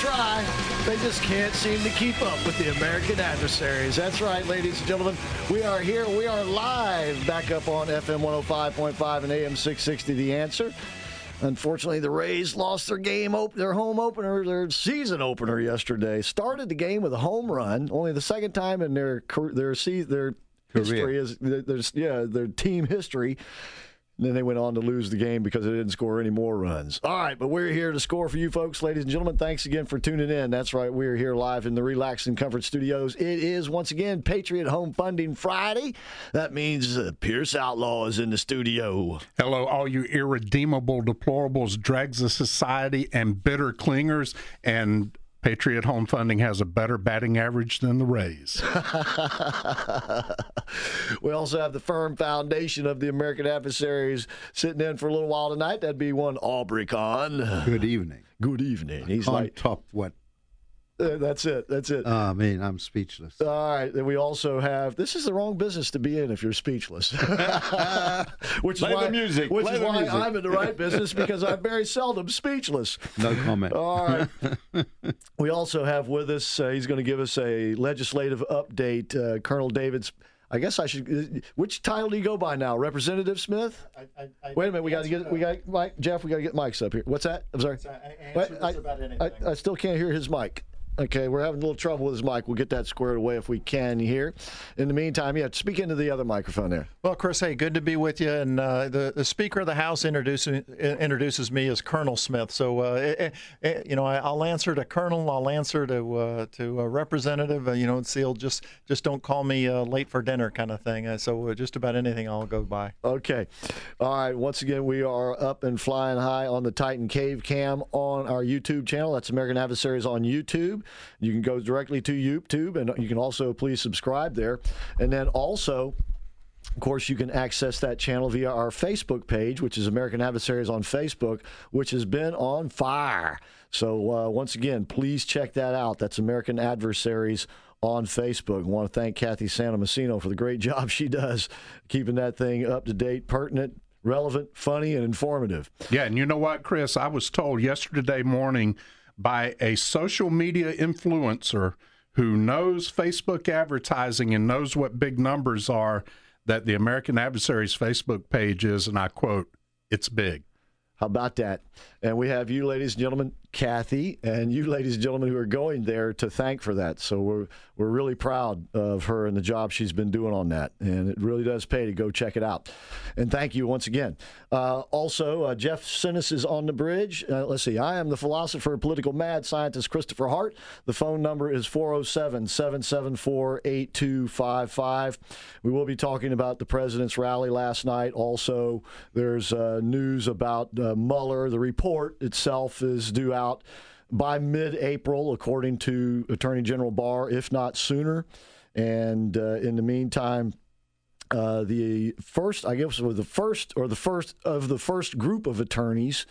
try. They just can't seem to keep up with the American adversaries. That's right, ladies and gentlemen. We are here. We are live back up on FM 105.5 and AM 660. The answer. Unfortunately, the Rays lost their game, op- their home opener, their season opener yesterday. Started the game with a home run, only the second time in their their se- their history is there's yeah their team history. And then they went on to lose the game because they didn't score any more runs. All right, but we're here to score for you folks, ladies and gentlemen. Thanks again for tuning in. That's right, we're here live in the Relax and Comfort Studios. It is once again Patriot Home Funding Friday. That means uh, Pierce Outlaw is in the studio. Hello, all you irredeemable deplorables, dregs of society, and bitter clingers. And Patriot Home Funding has a better batting average than the Rays. we also have the firm foundation of the American adversaries sitting in for a little while tonight. That'd be one Aubrey Kahn. Good evening. Good evening. He's On like, top what? Uh, that's it. That's it. Uh, I mean, I'm speechless. All right. Then we also have. This is the wrong business to be in if you're speechless. which Play is the why, music. Which Play is the why music. I'm in the right business because I'm very seldom speechless. No comment. All right. we also have with us. Uh, he's going to give us a legislative update. Uh, Colonel David's. I guess I should. Which title do you go by now, Representative Smith? Wait a minute. We got to get. We got Mike. Jeff. We got to get mics up here. What's that? I'm sorry. Wait, I, I, I still can't hear his mic. Okay, we're having a little trouble with his mic. We'll get that squared away if we can here. In the meantime, yeah, speak into the other microphone there. Well, Chris, hey, good to be with you. And uh, the the Speaker of the House introduces introduces me as Colonel Smith. So, uh, eh, eh, you know, I, I'll answer to Colonel. I'll answer to uh, to a Representative. Uh, you know, and see, just just don't call me uh, late for dinner kind of thing. Uh, so, uh, just about anything I'll go by. Okay. All right. Once again, we are up and flying high on the Titan Cave Cam on our YouTube channel. That's American Adversaries on YouTube. You can go directly to YouTube, and you can also please subscribe there. And then also, Of course, you can access that channel via our Facebook page, which is American Adversaries on Facebook, which has been on fire. So, uh, once again, please check that out. That's American Adversaries on Facebook. I want to thank Kathy Santamassino for the great job she does keeping that thing up to date, pertinent, relevant, funny, and informative. Yeah, and you know what, Chris? I was told yesterday morning by a social media influencer who knows Facebook advertising and knows what big numbers are that the American Adversaries Facebook page is, and I quote, it's big. How about that? And we have you, ladies and gentlemen, Kathy, and you, ladies and gentlemen, who are going there to thank for that. So we're we're really proud of her and the job she's been doing on that, and it really does pay to go check it out. And thank you once again. Uh, also, uh, Jeff Sinis is on the bridge. Uh, let's see. I am the philosopher, political mad scientist Christopher Hart. The phone number is 407 774 8255. We will be talking about the president's rally last night. Also, there's uh, news about uh, Mueller. The report itself is due out by mid April, according to Attorney General Barr, if not sooner. And uh, in the meantime, uh, the first, I guess, was the first or the first of the first group of attorneys.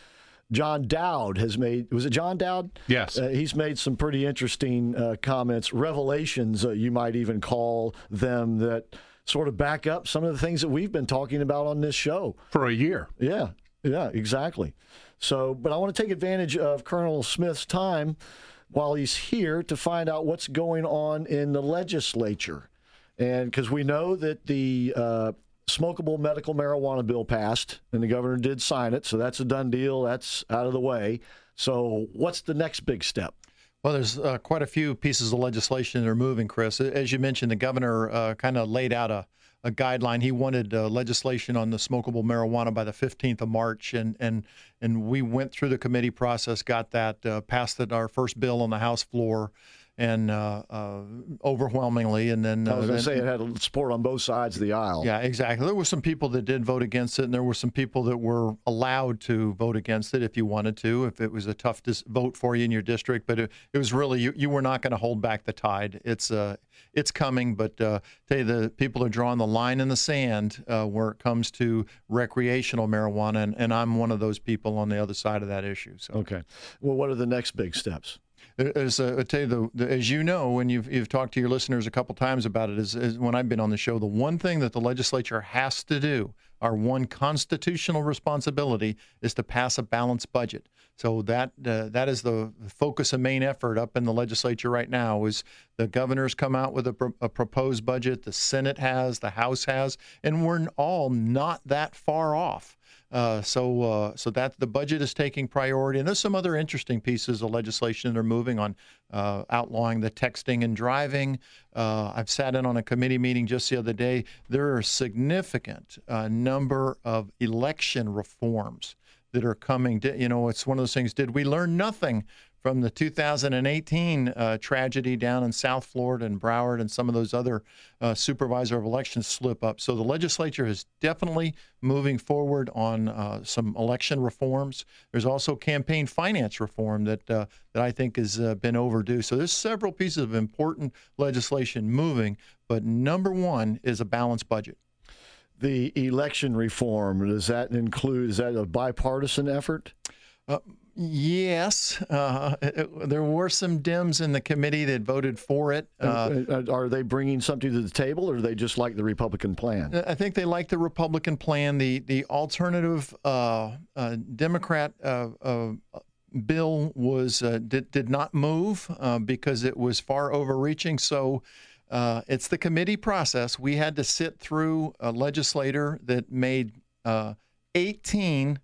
John Dowd has made. Was it John Dowd? Yes. Uh, he's made some pretty interesting uh, comments, revelations, uh, you might even call them, that sort of back up some of the things that we've been talking about on this show. For a year. Yeah, yeah, exactly. So, but I want to take advantage of Colonel Smith's time while he's here to find out what's going on in the legislature. And because we know that the uh, smokable medical marijuana bill passed and the governor did sign it, so that's a done deal. That's out of the way. So, what's the next big step? Well, there's uh, quite a few pieces of legislation that are moving, Chris. As you mentioned, the governor uh, kind of laid out a, a guideline. He wanted uh, legislation on the smokable marijuana by the 15th of March, and and and we went through the committee process, got that, uh, passed it, our first bill on the House floor, and uh, uh, overwhelmingly, and then I was uh, going to say it had support on both sides of the aisle. yeah, exactly. There were some people that did vote against it, and there were some people that were allowed to vote against it if you wanted to, if it was a tough dis- vote for you in your district. But it, it was really you, you were not going to hold back the tide. It's uh, it's coming, but uh, tell you the people are drawing the line in the sand uh, where it comes to recreational marijuana, and, and I'm one of those people on the other side of that issue. So. Okay. Well, what are the next big steps? As uh, I tell you, the, the, as you know, and you've, you've talked to your listeners a couple times about it, is, is when I've been on the show, the one thing that the legislature has to do, our one constitutional responsibility, is to pass a balanced budget. So that uh, that is the focus and main effort up in the legislature right now. Is the governor's come out with a, pro- a proposed budget, the Senate has, the House has, and we're all not that far off. Uh, so, uh, so that the budget is taking priority, and there's some other interesting pieces of legislation that are moving on, uh, outlawing the texting and driving. Uh, I've sat in on a committee meeting just the other day. There are a significant uh, number of election reforms that are coming. You know, it's one of those things. Did we learn nothing from the 2018 uh, tragedy down in South Florida and Broward and some of those other uh, supervisor of elections slip up. So the legislature is definitely moving forward on uh, some election reforms. There's also campaign finance reform that uh, that I think has uh, been overdue. So there's several pieces of important legislation moving, but number one is a balanced budget. The election reform, does that include, is that a bipartisan effort? Yes, uh, it- there were some Dems in the committee that voted for it. Uh, are they bringing something to the table, or they just like the Republican plan? I think they like the Republican plan. The the alternative uh, uh, Democrat uh, uh, bill was uh, did did not move uh, because it was far overreaching. So. Uh, it's the committee process. We had to sit through a legislator that made uh, 18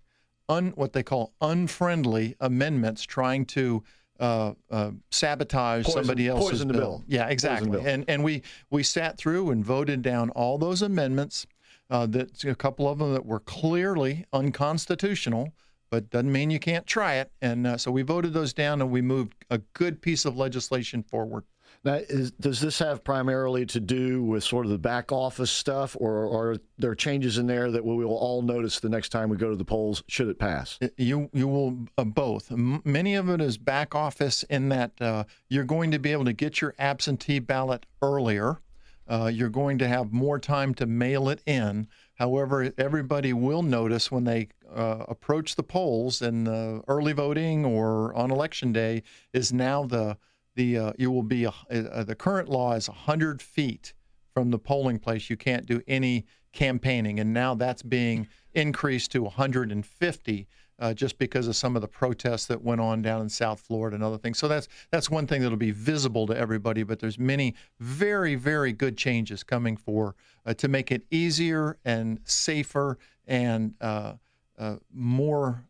un, what they call unfriendly amendments trying to uh, uh, sabotage Poison- somebody else's poison the bill. Yeah, exactly. bill. And and we we sat through and voted down all those amendments. Uh, that a couple of them that were clearly unconstitutional, but doesn't mean you can't try it. And uh, so we voted those down, and we moved a good piece of legislation forward. Now, is, does this have primarily to do with sort of the back office stuff, or, are there changes in there that we will all notice the next time we go to the polls, should it pass? You you will uh, both. M- many of it is back office in that uh, you're going to be able to get your absentee ballot earlier. Uh, you're going to have more time to mail it in. However, everybody will notice when they uh, approach the polls and the early voting or on election day is now the the uh, you will be uh, the current law is 100 feet from the polling place. You can't do any campaigning, and now that's being increased to 150 uh, just because of some of the protests that went on down in South Florida and other things. So that's that's one thing that'll be visible to everybody. But there's many very very good changes coming for uh, to make it easier and safer and uh, uh more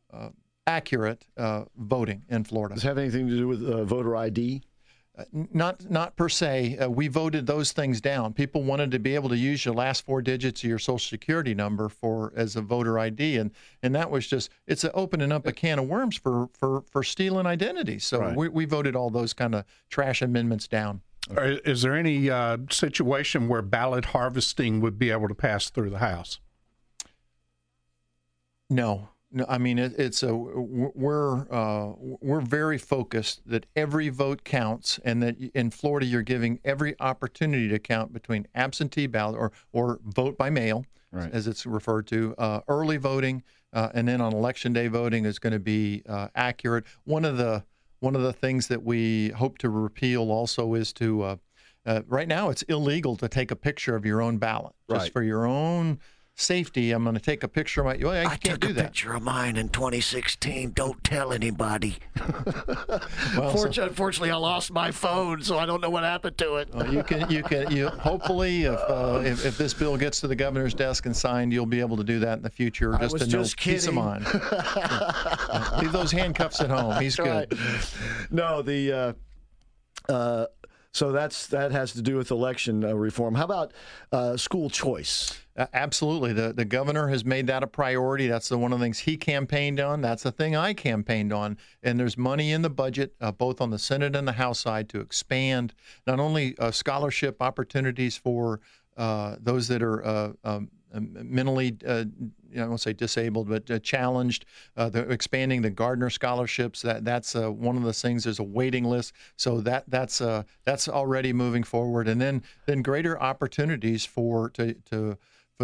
accurate voting in Florida. Does it have anything to do with voter ID? Not not per se. Uh, we voted those things down. People wanted to be able to use your last four digits of your social security number for as a voter ID, and and that was just it's opening up a can of worms for for for stealing identities. So right. we, we voted all those kind of trash amendments down. Is there any uh, situation where ballot harvesting would be able to pass through the House? No, no, I mean it, it's a we're uh, we're very focused that every vote counts, and that in Florida you're giving every opportunity to count between absentee ballot or or vote by mail, right. as it's referred to, uh, early voting, uh, and then on election day voting is going to be uh, accurate. One of the one of the things that we hope to repeal also is to uh, uh, right now it's illegal to take a picture of your own ballot just right. for your own safety, I'm going to take a picture of my. Well, I, I can't do that. picture of mine in 2016. Don't tell anybody. well, Fortunately, so, unfortunately, I lost my phone, so I don't know what happened to it. Well, you can, you can, you hopefully, if, uh, if, if this bill gets to the governor's desk and signed, you'll be able to do that in the future, just to just know peace of mind. yeah. Leave those handcuffs at home. He's That's good. Right. No, the. Uh, uh, so that's that has to do with election uh, reform. How about uh, school choice? Uh, absolutely, the the governor has made that a priority. That's the one of the things he campaigned on. That's the thing I campaigned on. And there's money in the budget, uh, both on the Senate and the House side, to expand not only uh, scholarship opportunities for uh, those that are um, mentally you know, I won't say disabled, but uh, challenged. Uh, the, expanding the Gardiner scholarships. That that's uh, one of the things. There's a waiting list, so that that's uh, that's already moving forward. And then then greater opportunities for to to.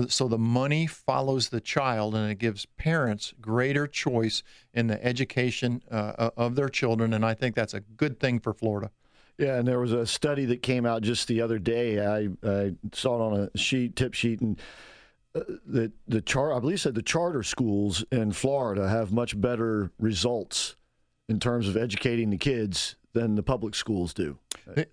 So the money follows the child, and it gives parents greater choice in the education uh, of their children. And I think that's a good thing for Florida. Yeah, and there was a study that came out just the other day. I, I saw it on a sheet, tip sheet, and the the char I believe said the charter schools in Florida have much better results in terms of educating the kids than the public schools do.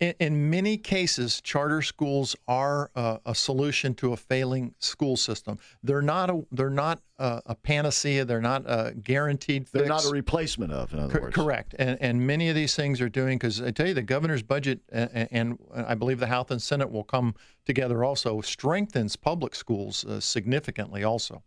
In, in many cases, charter schools are uh, a solution to a failing school system. They're not a they're not a, a panacea. They're not a guaranteed. Fix. They're not a replacement of. In other Co- words, correct. And and many of these things are doing because I tell you the governor's budget and, and, I believe the House and Senate will come together also strengthens public schools uh, significantly also.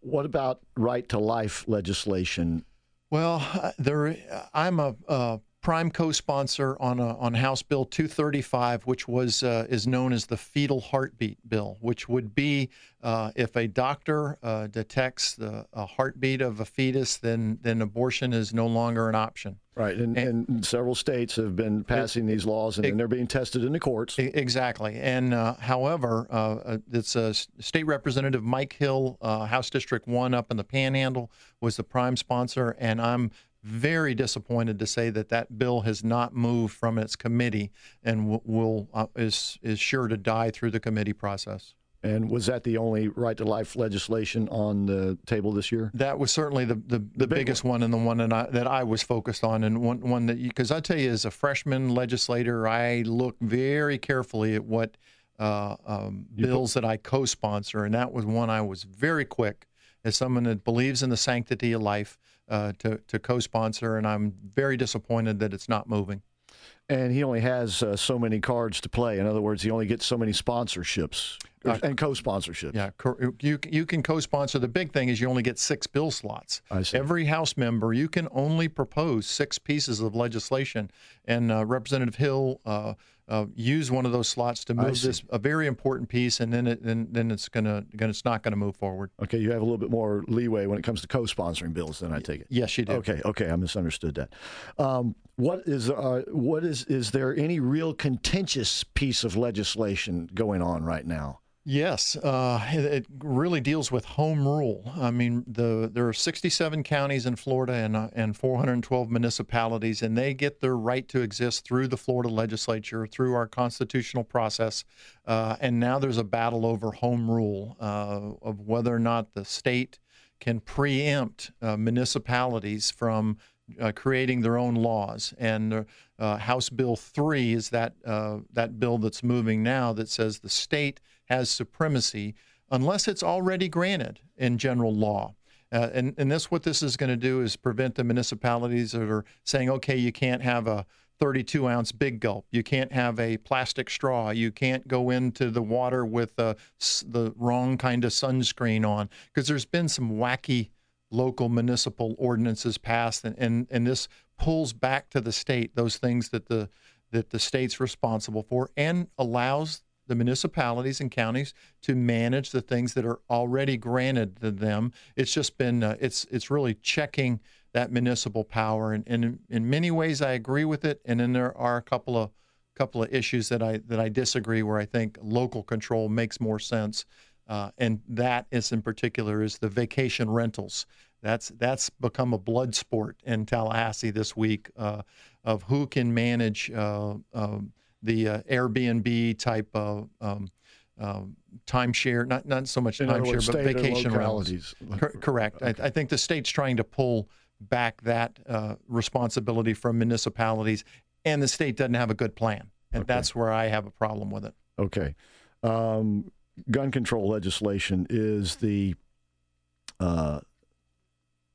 What about right to life legislation? Well, uh, there, I'm a, a prime co-sponsor on a, on House Bill 235, which was uh, is known as the fetal heartbeat bill, which would be uh, if a doctor uh, detects the heartbeat of a fetus, then then abortion is no longer an option. Right, and, and, and several states have been passing these laws, and, it, they're being tested in the courts. Exactly. And uh, however, uh, uh, it's a State Representative Mike Hill, House District One up in the Panhandle, was the prime sponsor, and I'm very disappointed to say that that bill has not moved from its committee and will, uh, is is sure to die through the committee process. And was that the only right to life legislation on the table this year? That was certainly the the, the, the biggest one. one. and the one that I, that I was focused on, and one one that because I tell you, as a freshman legislator, I look very carefully at what uh, um, bills that I co-sponsor, and that was one I was very quick as someone that believes in the sanctity of life uh, to, to co sponsor, and I'm very disappointed that it's not moving. And he only has uh, so many cards to play. In other words, he only gets so many sponsorships uh, and co-sponsorships. Yeah, you you can co-sponsor. The big thing is you only get six bill slots. I see. Every House member, you can only propose six pieces of legislation, and uh, Representative Hill uh, use one of those slots to move this a very important piece, and then it then, then it's gonna, gonna it's not gonna move forward. Okay, you have a little bit more leeway when it comes to co-sponsoring bills. Then I take it. Yes, you do. Okay, okay, I misunderstood that. Um, what is uh, what is is there any real contentious piece of legislation going on right now? Yes, uh, it, really deals with home rule. I mean, the there are 67 counties in Florida and uh, and 412 municipalities, and they get their right to exist through the Florida legislature, through our constitutional process. Uh, and now there's a battle over home rule uh, of whether or not the state can preempt uh, municipalities from uh, creating their own laws. And uh, House Bill 3 is that, uh, that bill that's moving now that says the state has supremacy unless it's already granted in general law. Uh, and, and this, what this is going to do is prevent the municipalities that are saying, okay, you can't have a 32 ounce big gulp. You can't have a plastic straw. You can't go into the water with uh, the wrong kind of sunscreen on. Because there's been some wacky local municipal ordinances passed, and, and, and this pulls back to the state those things that the that the state's responsible for and allows the municipalities and counties to manage the things that are already granted to them. It's just been uh, it's it's really checking that municipal power, and, and in, in many ways I agree with it, and then there are a couple of couple of issues that I that I disagree where I think local control makes more sense. Uh, and that is in particular is the vacation rentals. That's that's become a blood sport in Tallahassee this week uh, of who can manage uh, um, the uh, Airbnb type of um, um, timeshare, not not so much timeshare, but vacation rentals. correct. Okay. I, I, think the state's trying to pull back that uh, responsibility from municipalities, and the state doesn't have a good plan, and okay. that's where I have a problem with it. Okay. Um, gun control legislation is the uh,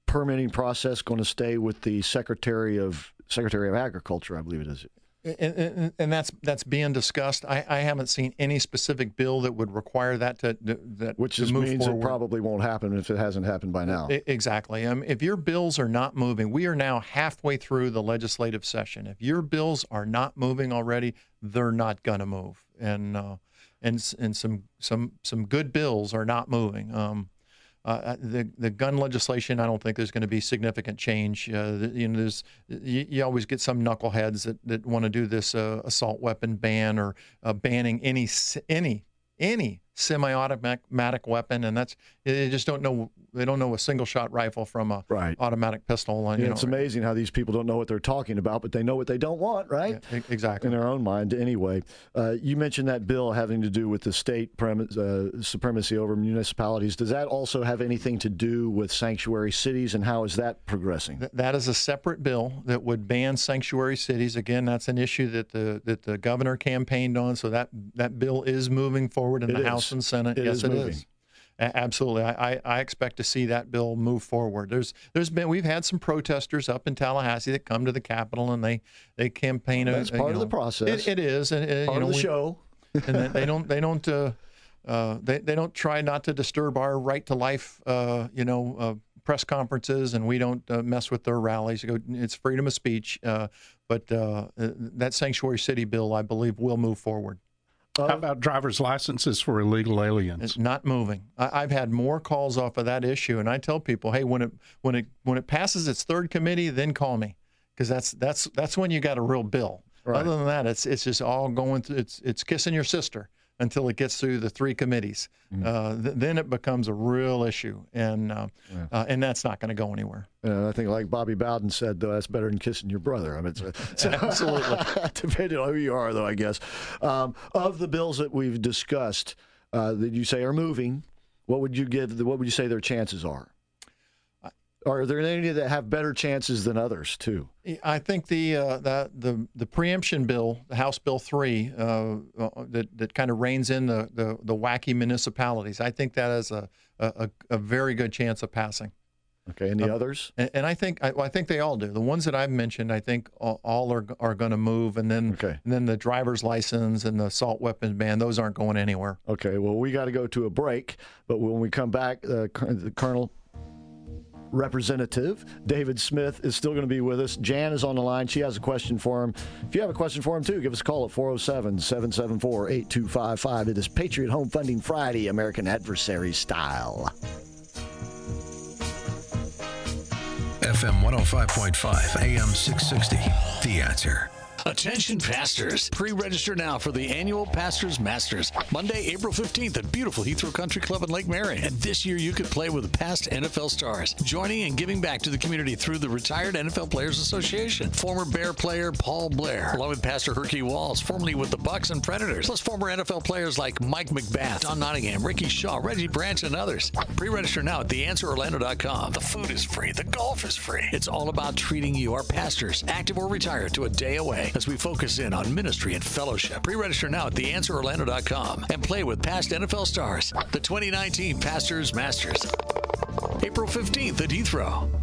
permitting process going to stay with the Secretary of Secretary of Agriculture, I believe it is. And, and, and, that's that's being discussed. I, I, haven't seen any specific bill that would require that to that which to means forward. it probably won't happen if it hasn't happened by now. Exactly. Um, if your bills are not moving, we are now halfway through the legislative session. If your bills are not moving already, they're not going to move. And uh, and and some some some good bills are not moving. Um, uh, uh, the the gun legislation, I don't think there's going to be significant change. Uh, you know, there's you, you, always get some knuckleheads that, that want to do this uh, assault weapon ban or uh, banning any any any semi-automatic weapon, and that's they just don't know they don't know a single shot rifle from a right. automatic pistol. And, yeah, know, it's amazing how these people don't know what they're talking about, but they know what they don't want, right? Yeah, exactly. In their own mind, anyway. Uh, you mentioned that bill having to do with the state premise, uh, supremacy over municipalities. Does that also have anything to do with sanctuary cities, and how is that progressing? Th- that is a separate bill that would ban sanctuary cities. Again, that's an issue that the that the governor campaigned on, so that that bill is moving forward in it the is. House and Senate. It yes, is it moving. is. Absolutely, I, I expect to see that bill move forward. There's there's been we've had some protesters up in Tallahassee that come to the Capitol and they they campaign. That's a, part of know, the process. it, it is, and uh, part you know, of the we, show. and they, they don't they don't uh, uh, they they don't try not to disturb our right to life. Uh, you know. Uh, press conferences and we don't uh, mess with their rallies. It's freedom of speech, but that sanctuary city bill, I believe, will move forward. How about driver's licenses for illegal aliens? It's not moving. I, have had more calls off of that issue, and I tell people, hey, when it when it when it passes its third committee, then call me, because that's that's that's when you got a real bill. Right. Other than that, it's it's just all going through. It's it's kissing your sister until it gets through the three committees. Mm-hmm. Uh, th- then it becomes a real issue, and uh, yeah. uh, and that's not going to go anywhere. I think, like Bobby Bowden said, though, that's better than kissing your brother. I mean, it's, absolutely depending on who you are, though, I guess. Um, of the bills that we've discussed uh, that you say are moving, what would you give? What would you say their chances are? Are there any that have better chances than others too? I think the uh, the, the the preemption bill, the House Bill three, uh, uh, that that kind of reins in the, the, the wacky municipalities. I think that has a, a, a very good chance of passing. Okay, and the um, others? And, and, I think I, well, I, think they all do. The ones that I've mentioned, I think all, all are are going to move, and then okay. and then the driver's license and the assault weapons ban, those aren't going anywhere. Okay, well we got to go to a break, but when we come back, uh, the Colonel representative. David Smith is still going to be with us. Jan is on the line. She has a question for him. If you have a question for him, too, give us a call at 407 774 8255. It is Patriot Home Funding Friday, American Adversary style. FM 105.5, AM 660. The answer. Attention pastors. Pre-register now for the annual Pastors Masters. Monday, April 15th at beautiful Heathrow Country Club in Lake Mary. And this year you could play with past NFL stars, joining and giving back to the community through the Retired NFL Players Association. Former Bear player Paul Blair, along with Pastor Herkie Walls, formerly with the Bucks and Predators, plus former NFL players like Mike McBath, Don Nottingham, Ricky Shaw, Reggie Branch, and others. Pre-register now at theanswerorlando.com. The food is free. The golf is free. It's all about treating you, our pastors, active or retired, to a day away as we focus in on ministry and fellowship. Pre-register now at theanswerorlando.com and play with past NFL stars. The 2019 Pastors Masters. April 15th at Heathrow.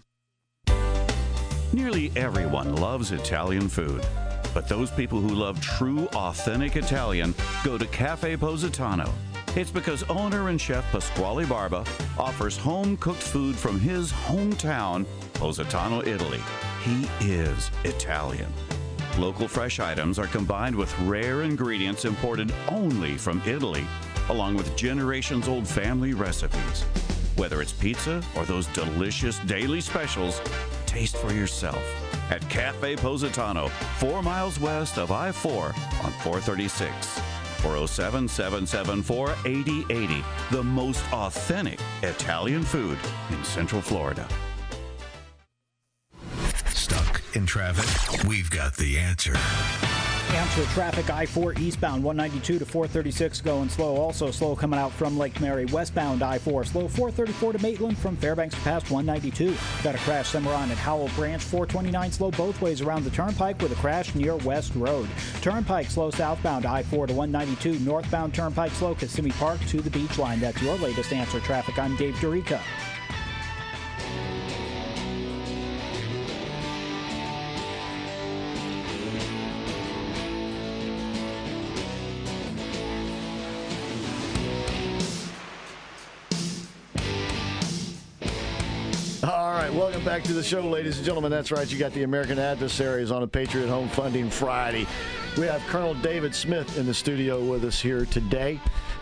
Nearly everyone loves Italian food. But those people who love true, authentic Italian go to Cafe Positano. It's because owner and chef Pasquale Barba offers home cooked food from his hometown, Positano, Italy. He is Italian. Local fresh items are combined with rare ingredients imported only from Italy, along with generations old family recipes. Whether it's pizza or those delicious daily specials, taste for yourself at Cafe Positano, four miles west of I 4 on 436. 407 774 8080. The most authentic Italian food in Central Florida. Stuck in traffic? We've got the answer. Answer traffic I 4 eastbound 192 to 436 going slow. Also slow coming out from Lake Mary westbound I 4. Slow 434 to Maitland from Fairbanks past 192. Got a crash somewhere on at Howell Branch 429 slow both ways around the turnpike with a crash near West Road. Turnpike slow southbound I 4 to 192. Northbound turnpike slow Kissimmee Park to the beach line. That's your latest answer traffic. I'm Dave Dorica. Right, welcome back to the show, ladies and gentlemen. That's right, you got the American Adversaries on a Patriot Home Funding Friday. We have Colonel David Smith in the studio with us here today,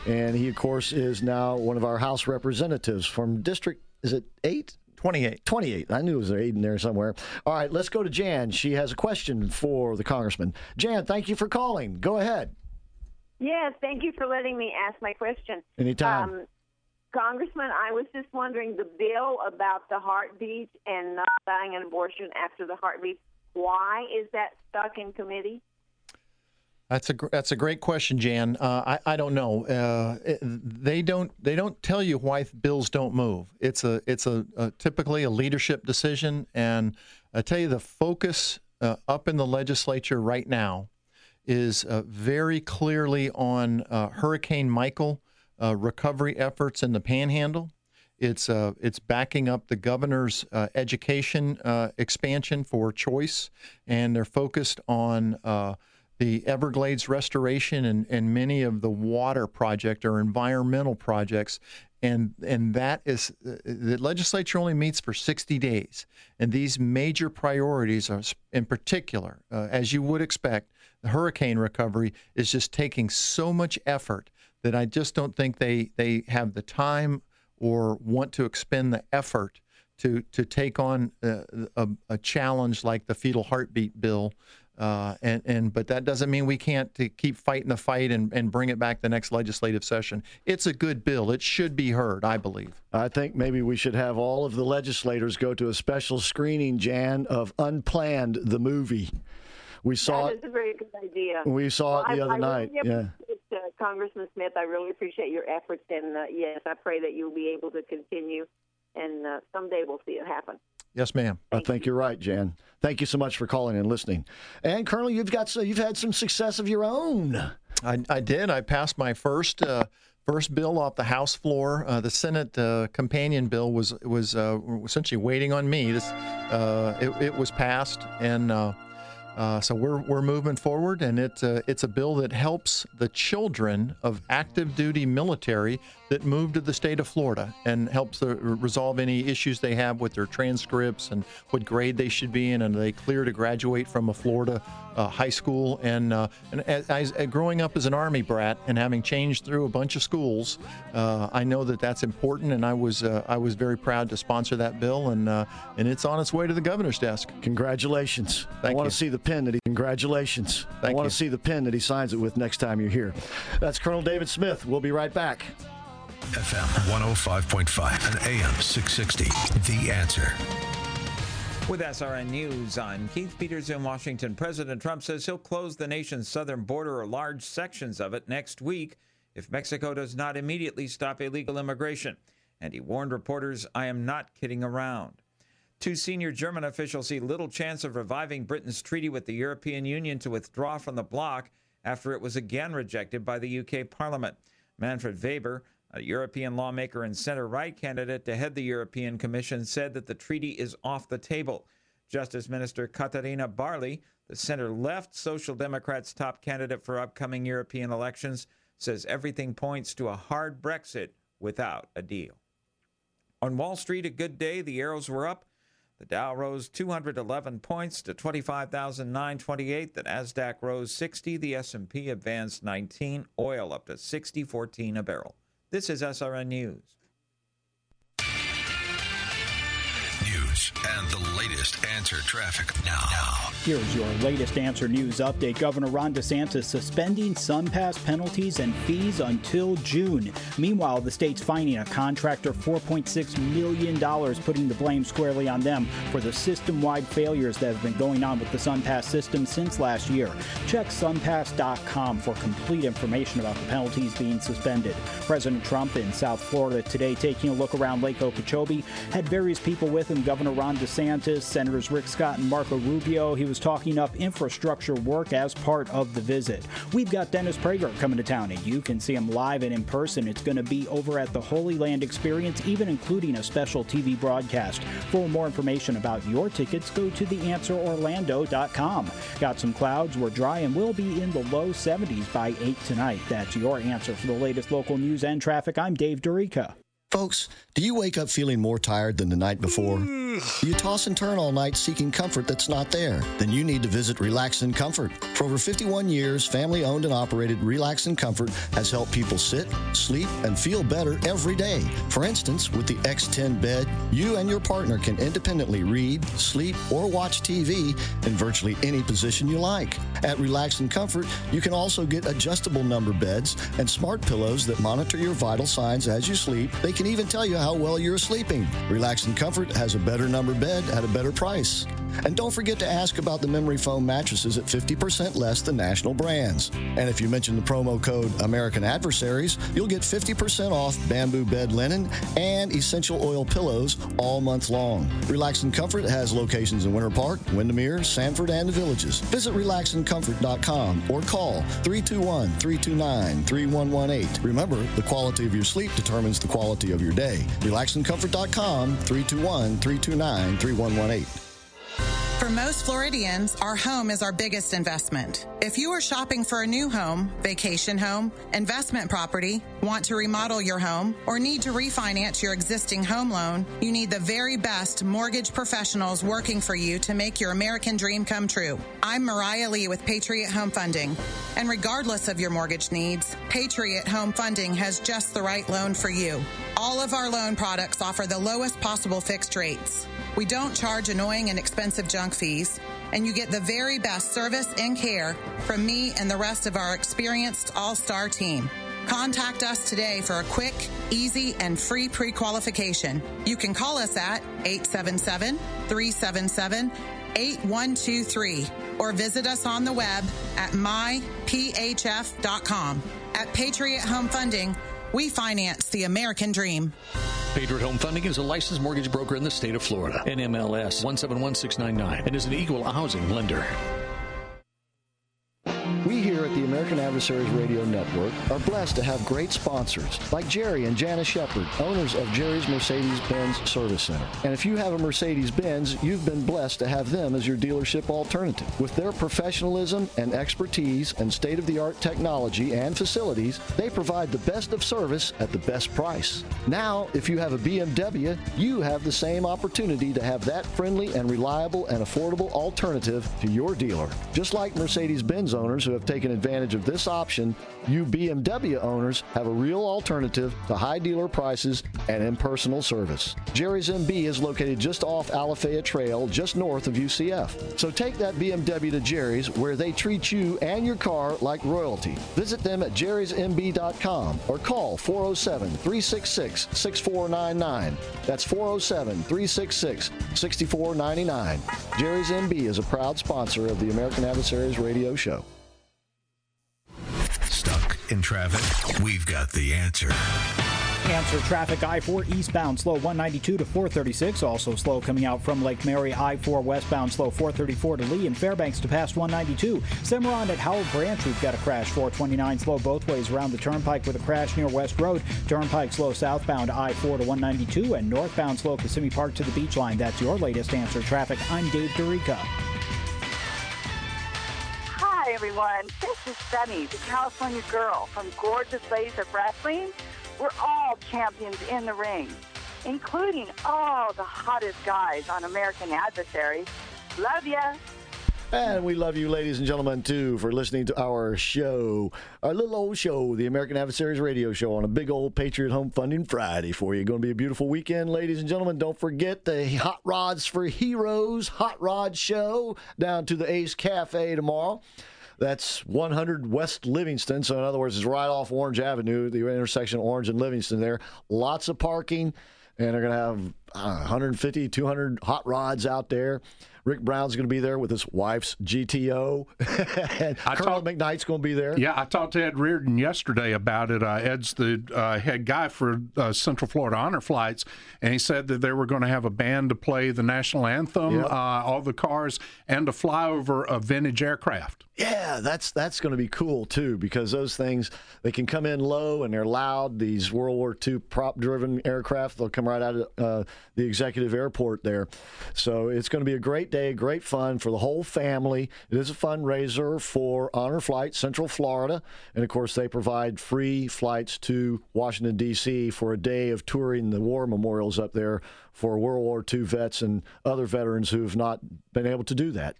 and he, of course, is now one of our House representatives from District, is it 8? 28. 28. I knew it was 8 in there somewhere. All right, let's go to Jan. She has a question for the congressman. Jan, thank you for calling. Go ahead. Yes, thank you for letting me ask my question. Anytime. Um, Congressman, I was just wondering the bill about the heartbeat and not buying an abortion after the heartbeat. Why is that stuck in committee? That's a that's a great question, Jan. Uh, I I don't know. Uh, it- they don't they don't tell you why bills don't move. It's a it's a, a typically a leadership decision, and I tell you the focus uh, up in the legislature right now is uh, very clearly on uh, Hurricane Michael uh, recovery efforts in the Panhandle. It's uh, it's backing up the governor's uh, education uh, expansion for choice, and they're focused on uh, the Everglades restoration and, and many of the water project or environmental projects. And and that is uh, the legislature only meets for 60 days, and these major priorities are, in particular, uh, as you would expect, the hurricane recovery is just taking so much effort that I just don't think they they have the time or want to expend the effort to to take on uh, a, a challenge like the fetal heartbeat bill. Uh, and, and but that doesn't mean we can't to keep fighting the fight and, and bring it back the next legislative session. It's a good bill. It should be heard, I believe. I think maybe we should have all of the legislators go to a special screening, Jan, of Unplanned, the movie. We saw that it. is a very good idea. We saw it the Well, other I, I night. Really Yeah. Appreciate, uh, Congressman Smith, I really appreciate your efforts, and uh, yes, I pray that you'll be able to continue, and uh, someday we'll see it happen. Yes, ma'am. I think you're right, Jan. Thank you so much for calling and listening. And Colonel, you've got so you've had some success of your own. I, I did. I passed my first uh, first bill off the House floor. Uh, the Senate uh, companion bill was was uh, essentially waiting on me. This uh, it, it was passed, and uh, Uh, so we're, we're moving forward, and it, uh, it's a bill that helps the children of active duty military that move to the state of Florida and helps uh, resolve any issues they have with their transcripts and what grade they should be in, and are they clear to graduate from a Florida uh, high school. And, uh, and as, as, growing up as an Army brat and having changed through a bunch of schools, uh, I know that that's important, and I was I was very proud to sponsor that bill, and and it's on its way to the governor's desk. Congratulations! Thank I want you. to see the pen that he. Congratulations! Thank I want you. to see the pen that he signs it with next time you're here. That's Colonel David Smith. We'll be right back. FM 105.5 and AM 660. The answer. With SRN News, I'm Keith Peters in Washington. President Trump says he'll close the nation's southern border or large sections of it next week if Mexico does not immediately stop illegal immigration. And he warned reporters, I am not kidding around. Two senior German officials see little chance of reviving Britain's treaty with the European Union to withdraw from the bloc after it was again rejected by the UK Parliament. Manfred Weber, a European lawmaker and center right candidate to head the European Commission, said that the treaty is off the table. Justice Minister Katharina Barley, the center left Social Democrats' top candidate for upcoming European elections, says everything points to a hard Brexit without a deal. On Wall Street, a good day. The arrows were up. The Dow rose 211 points to 25,928. The Nasdaq rose 60. The S&P advanced 19. Oil up to 60.14 a barrel. This is SRN News. And the latest answer traffic now. Here's your latest answer news update. Governor Ron DeSantis suspending SunPass penalties and fees until June. Meanwhile, the state's fining a contractor $4.6 million, putting the blame squarely on them for the system wide failures that have been going on with the SunPass system since last year. Check sunpass.com for complete information about the penalties being suspended. President Trump in South Florida today taking a look around Lake Okeechobee had various people with him Governor Ron DeSantis, Senators Rick Scott and Marco Rubio. He was talking up infrastructure work as part of the visit. We've got Dennis Prager coming to town, and you can see him live and in person. It's going to be over at the Holy Land Experience, even including a special TV broadcast. For more information about your tickets, go to theanswerorlando.com. Got some clouds, we're dry, and we'll be in the low 70s by 8 tonight. That's your answer for the latest local news and traffic. I'm Dave Dorica. Folks, do you wake up feeling more tired than the night before? Do you toss and turn all night seeking comfort that's not there? Then you need to visit Relax and Comfort. For over 51 years, family owned and operated Relax and Comfort has helped people sit, sleep, and feel better every day. For instance, with the X10 bed, you and your partner can independently read, sleep, or watch TV in virtually any position you like. At Relax and Comfort, you can also get adjustable number beds and smart pillows that monitor your vital signs as you sleep. They can even tell you how well you're sleeping. Relax and Comfort has a better number bed at a better price. And don't forget to ask about the memory foam mattresses at 50% less than national brands. And if you mention the promo code American Adversaries, you'll get 50% off bamboo bed linen and essential oil pillows all month long. Relax and Comfort has locations in Winter Park, Windermere, Sanford, and the Villages. Visit relaxandcomfort.com or call 321 329 3118. Remember, the quality of your sleep determines the quality of your day. Relaxandcomfort.com 321 329 3118. For most Floridians, our home is our biggest investment. If you are shopping for a new home, vacation home, investment property, want to remodel your home, or need to refinance your existing home loan, you need the very best mortgage professionals working for you to make your American dream come true. I'm Mariah Lee with Patriot Home Funding. And regardless of your mortgage needs, Patriot Home Funding has just the right loan for you. All of our loan products offer the lowest possible fixed rates. We don't charge annoying and expensive junk fees, and you get the very best service and care from me and the rest of our experienced all star team. Contact us today for a quick, easy, and free pre qualification. You can call us at 877 377 8123 or visit us on the web at myphf.com. At Patriot Home Funding, we finance the American dream. Patriot Home Funding is a licensed mortgage broker in the state of Florida. NMLS 171699 and is an equal housing lender. We here at the American Adversaries Radio Network are blessed to have great sponsors like Jerry and Janice Shepard, owners of Jerry's Mercedes-Benz Service Center. And if you have a Mercedes-Benz, you've been blessed to have them as your dealership alternative. With their professionalism and expertise and state-of-the-art technology and facilities, they provide the best of service at the best price. Now, if you have a BMW, you have the same opportunity to have that friendly and reliable and affordable alternative to your dealer. Just like Mercedes-Benz owners who have taken advantage of this option, you BMW owners have a real alternative to high dealer prices and impersonal service. Jerry's MB is located just off Alafaya Trail, just north of UCF. So take that BMW to Jerry's where they treat you and your car like royalty. Visit them at jerrysmb.com or call 407 366 6499. That's 407 366 6499. Jerry's MB is a proud sponsor of the American Adversaries Radio Show. In traffic? We've got the answer. Answer traffic I 4 eastbound slow 192 to 436. Also slow coming out from Lake Mary. I 4 westbound slow 434 to Lee and Fairbanks to past 192. Semoran at Howell Branch. We've got a crash 429 slow both ways around the turnpike with a crash near West Road. Turnpike slow southbound I 4 to 192 and northbound slow Kissimmee Park to the beach line. That's your latest answer traffic. I'm Dave Dorica. Hi, everyone. This is Sunny, the California girl from Gorgeous Ladies of Wrestling. We're all champions in the ring, including all the hottest guys on American Adversaries. Love ya. And we love you, ladies and gentlemen, too, for listening to our show, our little old show, the American Adversaries Radio Show, on a big old Patriot Home Funding Friday for you. Going to be a beautiful weekend, ladies and gentlemen. Don't forget the Hot Rods for Heroes Hot Rod Show down to the Ace Cafe tomorrow. That's 100 West Livingston. So, in other words, it's right off Orange Avenue, the intersection of Orange and Livingston there. Lots of parking, and they're going to have uh, 150, 200 hot rods out there. Rick Brown's going to be there with his wife's GTO. and Colonel McKnight's going to be there. Yeah, I talked to Ed Reardon yesterday about it. Uh, Ed's the uh, head guy for uh, Central Florida Honor Flights, and he said that they were going to have a band to play the national anthem, Yep. uh, all the cars, and to fly over a vintage aircraft. Yeah, that's that's going to be cool too because those things they can come in low and they're loud. These World War II prop-driven aircraft they'll come right out of uh, the executive airport there. So it's going to be a great day, great fun for the whole family. It is a fundraiser for Honor Flight Central Florida, and of course they provide free flights to Washington D.C. for a day of touring the war memorials up there for World War II vets and other veterans who have not been able to do that.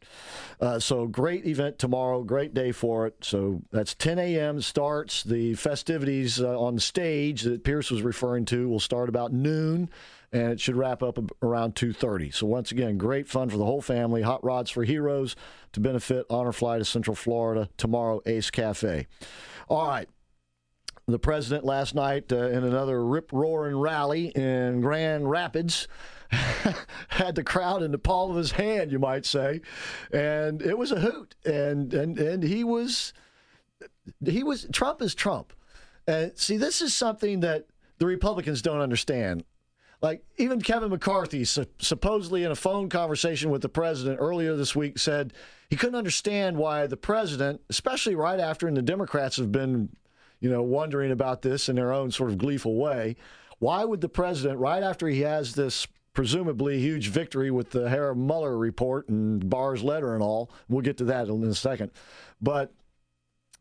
Uh, so, great event tomorrow, great day for it. So, that's 10 a.m. starts. The festivities uh, on stage that Pierce was referring to will start about noon. And it should wrap up around 2:30. So once again, great fun for the whole family. Hot rods for heroes to benefit Honor Flight to Central Florida tomorrow. Ace Cafe. All right, the president last night uh, in another rip roaring rally in Grand Rapids had the crowd in the palm of his hand, you might say, and it was a hoot. And and and he was he was Trump is Trump. And see, this is something that the Republicans don't understand. Like even Kevin McCarthy, su- supposedly in a phone conversation with the president earlier this week, said he couldn't understand why the president, especially right after, and the Democrats have been, you know, wondering about this in their own sort of gleeful way. Why would the president, right after he has this presumably huge victory with the Harry Mueller report and Barr's letter and all, we'll get to that in a second, but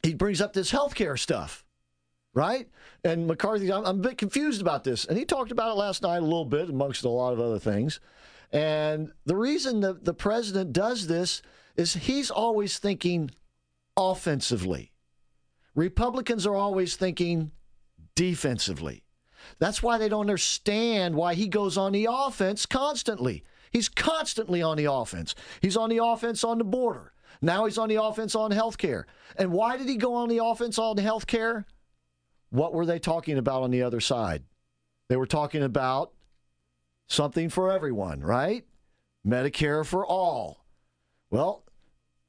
he brings up this healthcare stuff right? And McCarthy, I'm, I'm a bit confused about this. And he talked about it last night a little bit, amongst a lot of other things. And the reason that the president does this is he's always thinking offensively. Republicans are always thinking defensively. That's why they don't understand why he goes on the offense constantly. He's constantly on the offense. He's on the offense on the border. Now he's on the offense on health care. And why did he go on the offense on healthcare? What were they talking about on the other side? They were talking about something for everyone, right? Medicare for all. Well,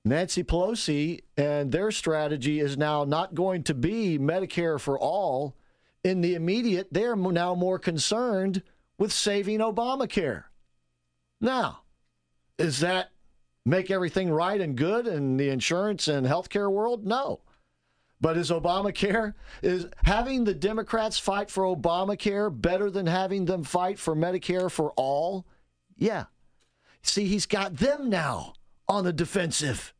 Nancy Pelosi and their strategy is now not going to be Medicare for all. In the immediate, they're now more concerned with saving Obamacare. Now, is that make everything right and good in the insurance and healthcare world? No. But is Obamacare, is having the Democrats fight for Obamacare better than having them fight for Medicare for all? Yeah. See, he's got them now on the defensive.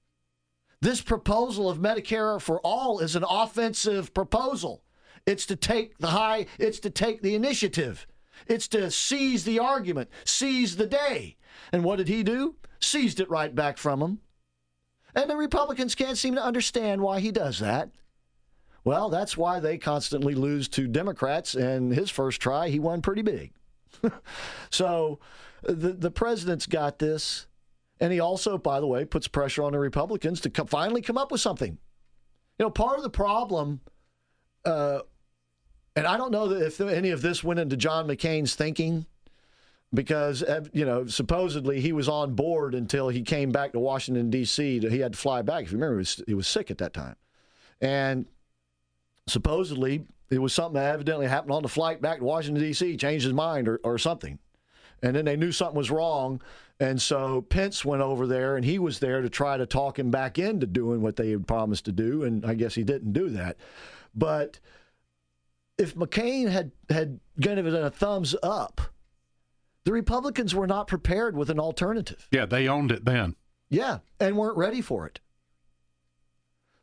This proposal of Medicare for all is an offensive proposal. It's to take the high, it's to take the initiative. It's to seize the argument, seize the day. And what did he do? Seized it right back from him. And the Republicans can't seem to understand why he does that. Well, that's why they constantly lose to Democrats. And his first try, he won pretty big. so the, the president's got this. And he also, by the way, puts pressure on the Republicans to finally come up with something. You know, part of the problem, uh, and I don't know if any of this went into John McCain's thinking, because you know supposedly he was on board until he came back to Washington D.C. he had to fly back. If you remember, he was, he was sick at that time, and supposedly it was something that evidently happened on the flight back to Washington D.C. Changed his mind or, or something, and then they knew something was wrong, and so Pence went over there and he was there to try to talk him back into doing what they had promised to do, and I guess he didn't do that, but if McCain had had given it a thumbs up the Republicans were not prepared with an alternative. Yeah, they owned it then. Yeah, and weren't ready for it.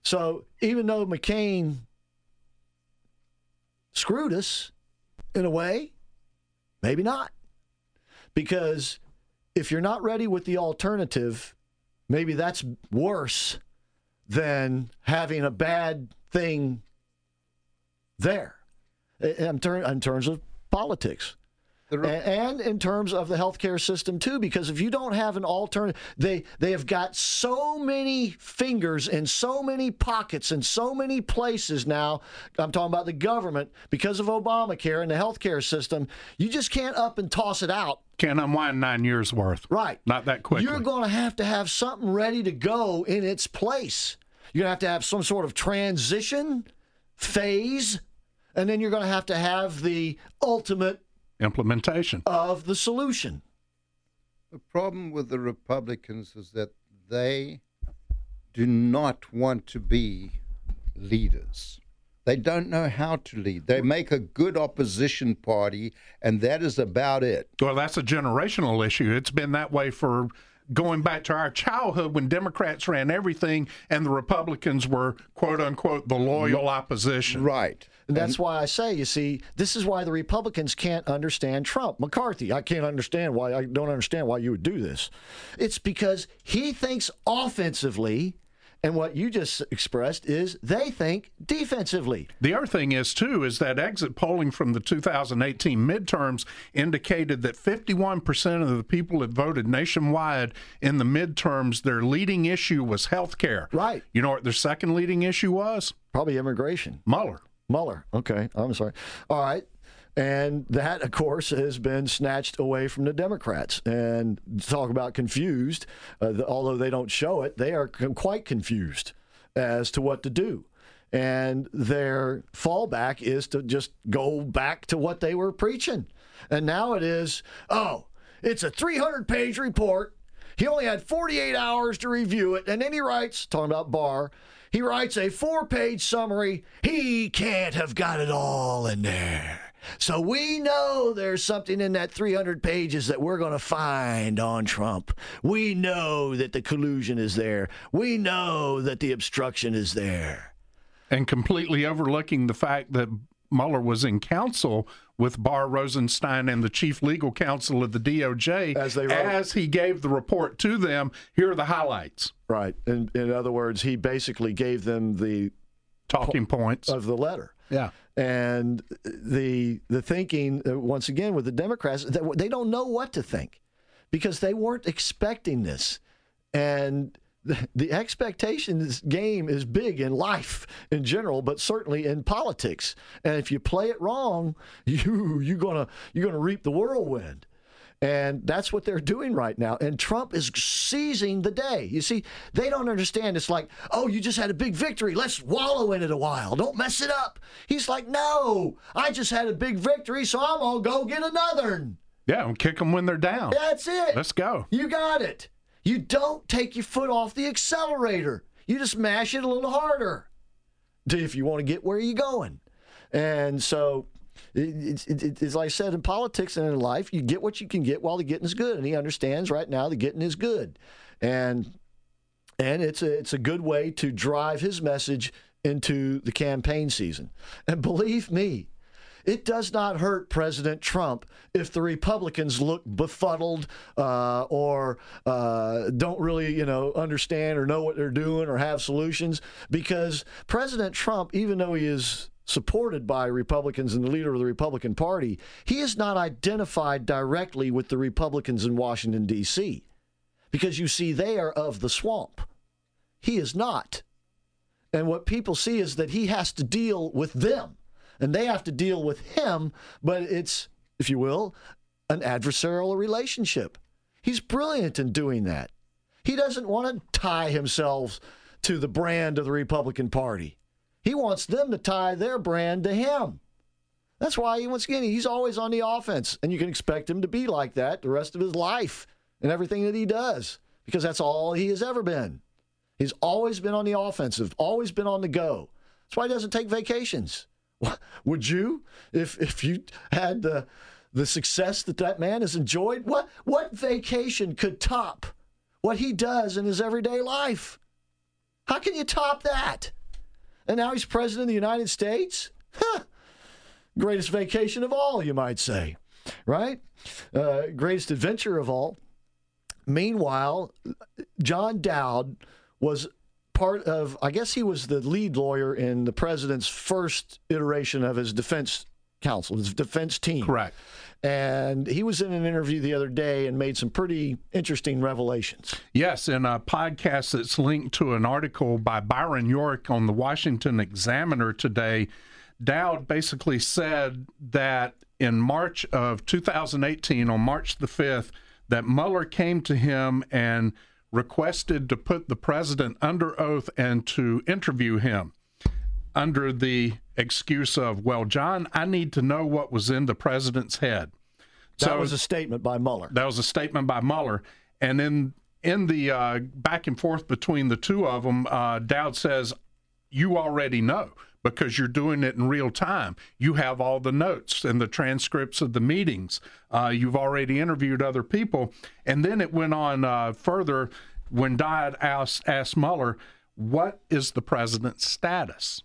So even though McCain screwed us in a way, maybe not. Because if you're not ready with the alternative, maybe that's worse than having a bad thing there. In, terms of politics and in terms of the healthcare system too because if you don't have an alternative they they have got so many fingers in so many pockets in so many places now. I'm talking about the government because of obamacare and the healthcare system you just can't up and toss it out. Can't unwind nine years worth. Right. Not that quick you're going to have to have something ready to go in its place. You're going to have to have some sort of transition phase and then you're going to have to have the ultimate implementation of the solution. The problem with the Republicans is that they do not want to be leaders. They don't know how to lead. They make a good opposition party, and that is about it. Well, that's a generational issue. It's been that way for going back to our childhood when Democrats ran everything and the Republicans were, quote unquote, the loyal opposition. Right. And that's why I say, you see, this is why the Republicans can't understand Trump. McCarthy, I can't understand why, I don't understand why you would do this. It's because he thinks offensively. And what you just expressed is they think defensively. The other thing is, too, is that exit polling from the 2018 midterms indicated that 51% of the people that voted nationwide in the midterms, their leading issue was health care. Right. You know what their second leading issue was? Probably immigration. Mueller. Mueller. Okay, I'm sorry. All right. And that, of course, has been snatched away from the Democrats. And talk about confused, uh, the, although they don't show it, they are quite confused as to what to do. And their fallback is to just go back to what they were preaching. And now it is, oh, it's a 300 page report. He only had 48 hours to review it. And then he writes, talking about Barr, he writes a four page summary. He can't have got it all in there. So we know there's something in that 300 pages that we're going to find on Trump. We know that the collusion is there. We know that the obstruction is there. And completely overlooking the fact that Mueller was in council with Barr Rosenstein and the chief legal counsel of the DOJ as, they as he gave the report to them. Here are the highlights. Right. In, in other words, he basically gave them the talking po- points of the letter. Yeah. And the the thinking uh, once again with the Democrats, they don't know what to think because they weren't expecting this. And the, expectations game is big in life in general, but certainly in politics. And if you play it wrong, you you're gonna you're gonna reap the whirlwind. And that's what they're doing right now. And Trump is seizing the day. You see, they don't understand. It's like, oh, you just had a big victory. Let's wallow in it a while. Don't mess it up. He's like, no, I just had a big victory, so I'm going to go get another. Yeah, and kick them when they're down. That's it. Let's go. You got it. You don't take your foot off the accelerator. You just mash it a little harder if you want to get where you're going. And so like I said in politics and in life, you get what you can get while the getting is good. And he understands right now the getting is good. And and it's a, it's a good way to drive his message into the campaign season. And believe me, it does not hurt President Trump if the Republicans look befuddled uh, or uh, don't really, you know, understand or know what they're doing or have solutions. Because President Trump, even though he is supported by Republicans and the leader of the Republican Party, he is not identified directly with the Republicans in Washington, D.C. Because you see, they are of the swamp. He is not. And what people see is that he has to deal with them and they have to deal with him, but it's, if you will, an adversarial relationship. He's brilliant in doing that. He doesn't want to tie himself to the brand of the Republican Party. He wants them to tie their brand to him. That's why he once again he's always on the offense, and you can expect him to be like that the rest of his life and everything that he does, because that's all he has ever been. He's always been on the offensive, always been on the go. That's why he doesn't take vacations. Would you, if if you had the the success that that man has enjoyed? What what vacation could top what he does in his everyday life? How can you top that? And now he's president of the United States. Huh. Greatest vacation of all, you might say, right? Uh, greatest adventure of all. Meanwhile, John Dowd was part of, I guess he was the lead lawyer in the president's first iteration of his defense counsel, his defense team. Correct. And he was in an interview the other day and made some pretty interesting revelations. Yes, in a podcast that's linked to an article by Byron York on the Washington Examiner today, Dowd basically said that in March of 2018, on March the 5th, that Mueller came to him and requested to put the president under oath and to interview him under the excuse of, well, John, I need to know what was in the president's head. That so, was a statement by Mueller. That was a statement by Mueller. And in in the uh, back and forth between the two of them, uh, Dowd says, "You already know because you're doing it in real time. You have all the notes and the transcripts of the meetings. Uh, you've already interviewed other people. And then it went on uh, further when Dowd asked, asked Mueller, What is the president's status?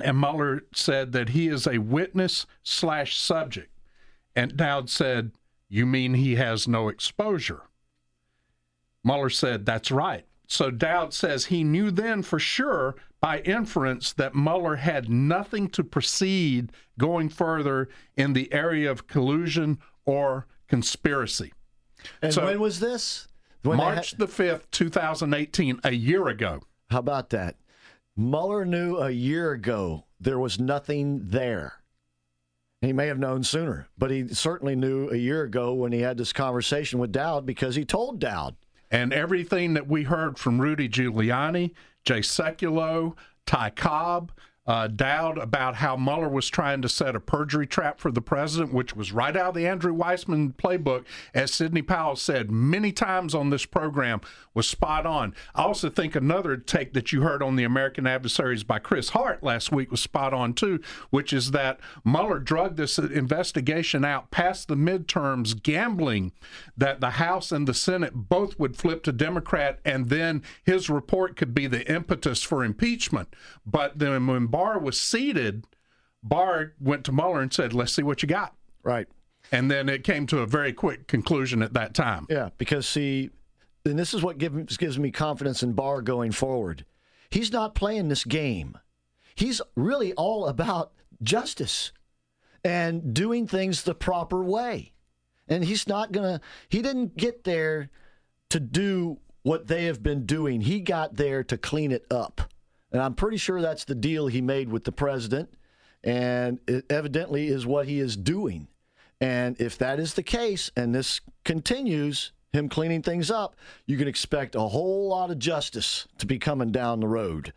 And Mueller said that he is a witness slash subject. And Dowd said, You mean he has no exposure? Mueller said, That's right. So Dowd says he knew then for sure by inference that Mueller had nothing to proceed going further in the area of collusion or conspiracy. And so, when was this? When March the 5th, 2018, a year ago. How about that? Mueller knew a year ago there was nothing there. He may have known sooner, but he certainly knew a year ago when he had this conversation with Dowd because he told Dowd. And everything that we heard from Rudy Giuliani, Jay Sekulow, Ty Cobb, uh, about how Mueller was trying to set a perjury trap for the president, which was right out of the Andrew Weissmann playbook, as Sidney Powell said many times on this program, was spot on. I also think another take that you heard on the American Adversaries by Chris Hart last week was spot on too, which is that Mueller drugged this investigation out past the midterms, gambling that the House and the Senate both would flip to Democrat, and then his report could be the impetus for impeachment. But then when Barr was seated, Barr went to Mueller and said, "Let's see what you got." Right. And then it came to a very quick conclusion at that time. Yeah, because see, and this is what gives gives me confidence in Barr going forward. He's not playing this game. He's really all about justice and doing things the proper way. And he's not going to he didn't get there to do what they have been doing. He got there to clean it up. And I'm pretty sure that's the deal he made with the president. And it evidently is what he is doing. And if that is the case and this continues, him cleaning things up, you can expect a whole lot of justice to be coming down the road.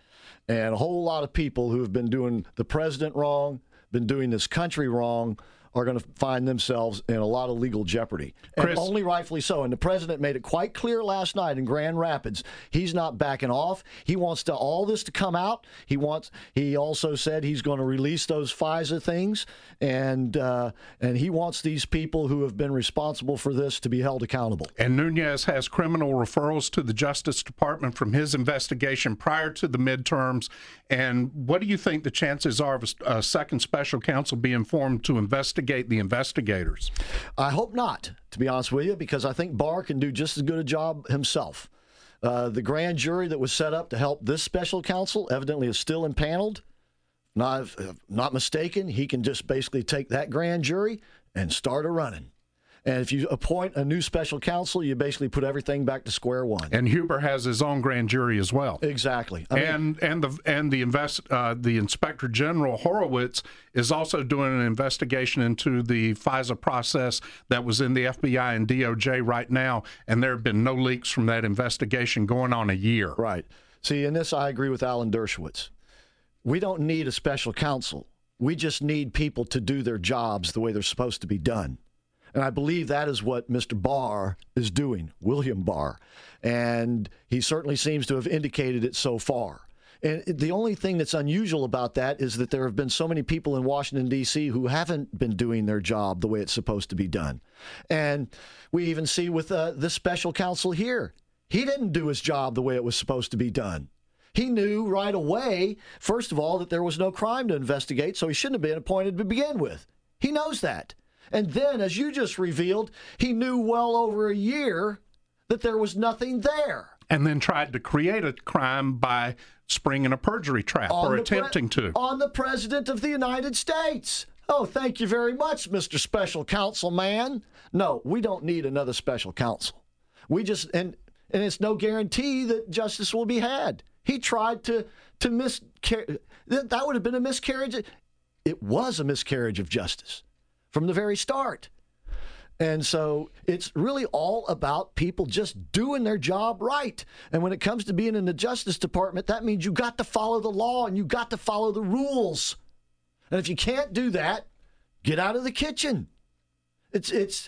And a whole lot of people who have been doing the president wrong, been doing this country wrong, are going to find themselves in a lot of legal jeopardy. And Chris- only rightfully so. And the president made it quite clear last night in Grand Rapids. He's not backing off. He wants to all this to come out. He wants. He also said he's going to release those FISA things, and uh, and he wants these people who have been responsible for this to be held accountable. And Nunes has criminal referrals to the Justice Department from his investigation prior to the midterms. And what do you think the chances are of a, a second special counsel being formed to investigate the investigators? I hope not, to be honest with you, because I think Barr can do just as good a job himself. Uh, the grand jury that was set up to help this special counsel evidently is still impaneled. Not, not mistaken, he can just basically take that grand jury and start a running. And if you appoint a new special counsel, you basically put everything back to square one. And Huber has his own grand jury as well. Exactly. I mean- and and the and the invest uh, the Inspector General Horowitz is also doing an investigation into the FISA process that was in the FBI and DOJ right now, and there have been no leaks from that investigation going on a year. Right. See, in this, I agree with Alan Dershowitz. We don't need a special counsel. We just need people to do their jobs the way they're supposed to be done. And I believe that is what Mr. Barr is doing, William Barr. And he certainly seems to have indicated it so far. And the only thing that's unusual about that is that there have been so many people in Washington, D.C., who haven't been doing their job the way it's supposed to be done. And we even see with uh, this special counsel here, he didn't do his job the way it was supposed to be done. He knew right away, first of all, that there was no crime to investigate, so he shouldn't have been appointed to begin with. He knows that. And then, as you just revealed, he knew well over a year that there was nothing there. And then tried to create a crime by springing a perjury trap On or the pre- attempting to. On the President of the United States. Oh, thank you very much, Mr. Special Counsel Man. No, we don't need another special counsel. We just and and it's no guarantee that justice will be had. He tried to to miscarry. That that would have been a miscarriage. It was a miscarriage of justice from the very start. And so it's really all about people just doing their job right. And when it comes to being in the Justice Department, that means you got to follow the law and you got to follow the rules. And if you can't do that, get out of the kitchen. It's it's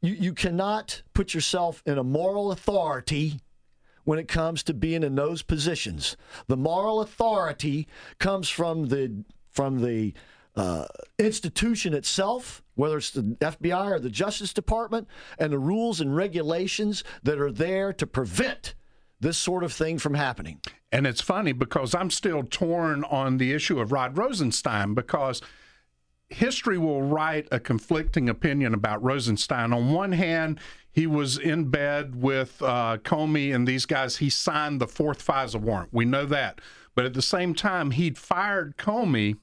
you, you cannot put yourself in a moral authority when it comes to being in those positions. The moral authority comes from the from the uh, institution itself, whether it's the FBI or the Justice Department, and the rules and regulations that are there to prevent this sort of thing from happening. And it's funny because I'm still torn on the issue of Rod Rosenstein because history will write a conflicting opinion about Rosenstein. On one hand, he was in bed with uh, Comey and these guys. He signed the fourth FISA warrant. We know that. But at the same time, he'd fired Comey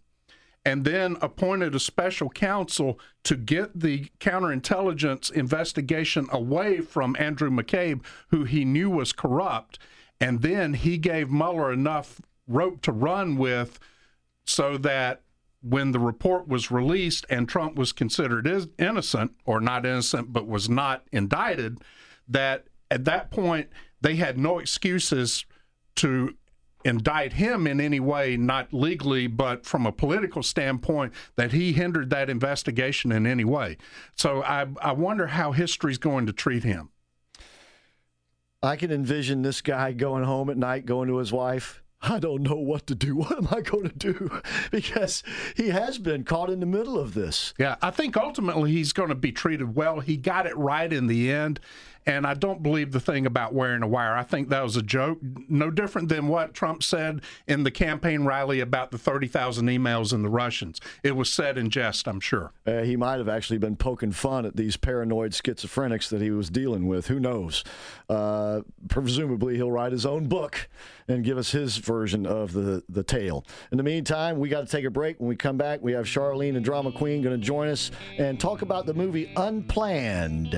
and then appointed a special counsel to get the counterintelligence investigation away from Andrew McCabe, who he knew was corrupt. And then he gave Mueller enough rope to run with so that when the report was released and Trump was considered is- innocent or not innocent, but was not indicted, that at that point they had no excuses to indict him in any way, not legally, but from a political standpoint, that he hindered that investigation in any way. So I, I wonder how history's going to treat him. I can envision this guy going home at night, going to his wife. I don't know what to do. What am I going to do? Because he has been caught in the middle of this. Yeah, I think ultimately he's going to be treated well. He got it right in the end. And I don't believe the thing about wearing a wire. I think that was a joke. No different than what Trump said in the campaign rally about the 30,000 emails in the Russians. It was said in jest, I'm sure. Uh, he might have actually been poking fun at these paranoid schizophrenics that he was dealing with. Who knows? Uh, presumably, he'll write his own book and give us his version of the, the tale. In the meantime, we got to take a break. When we come back, we have Charlene and Drama Queen going to join us and talk about the movie Unplanned.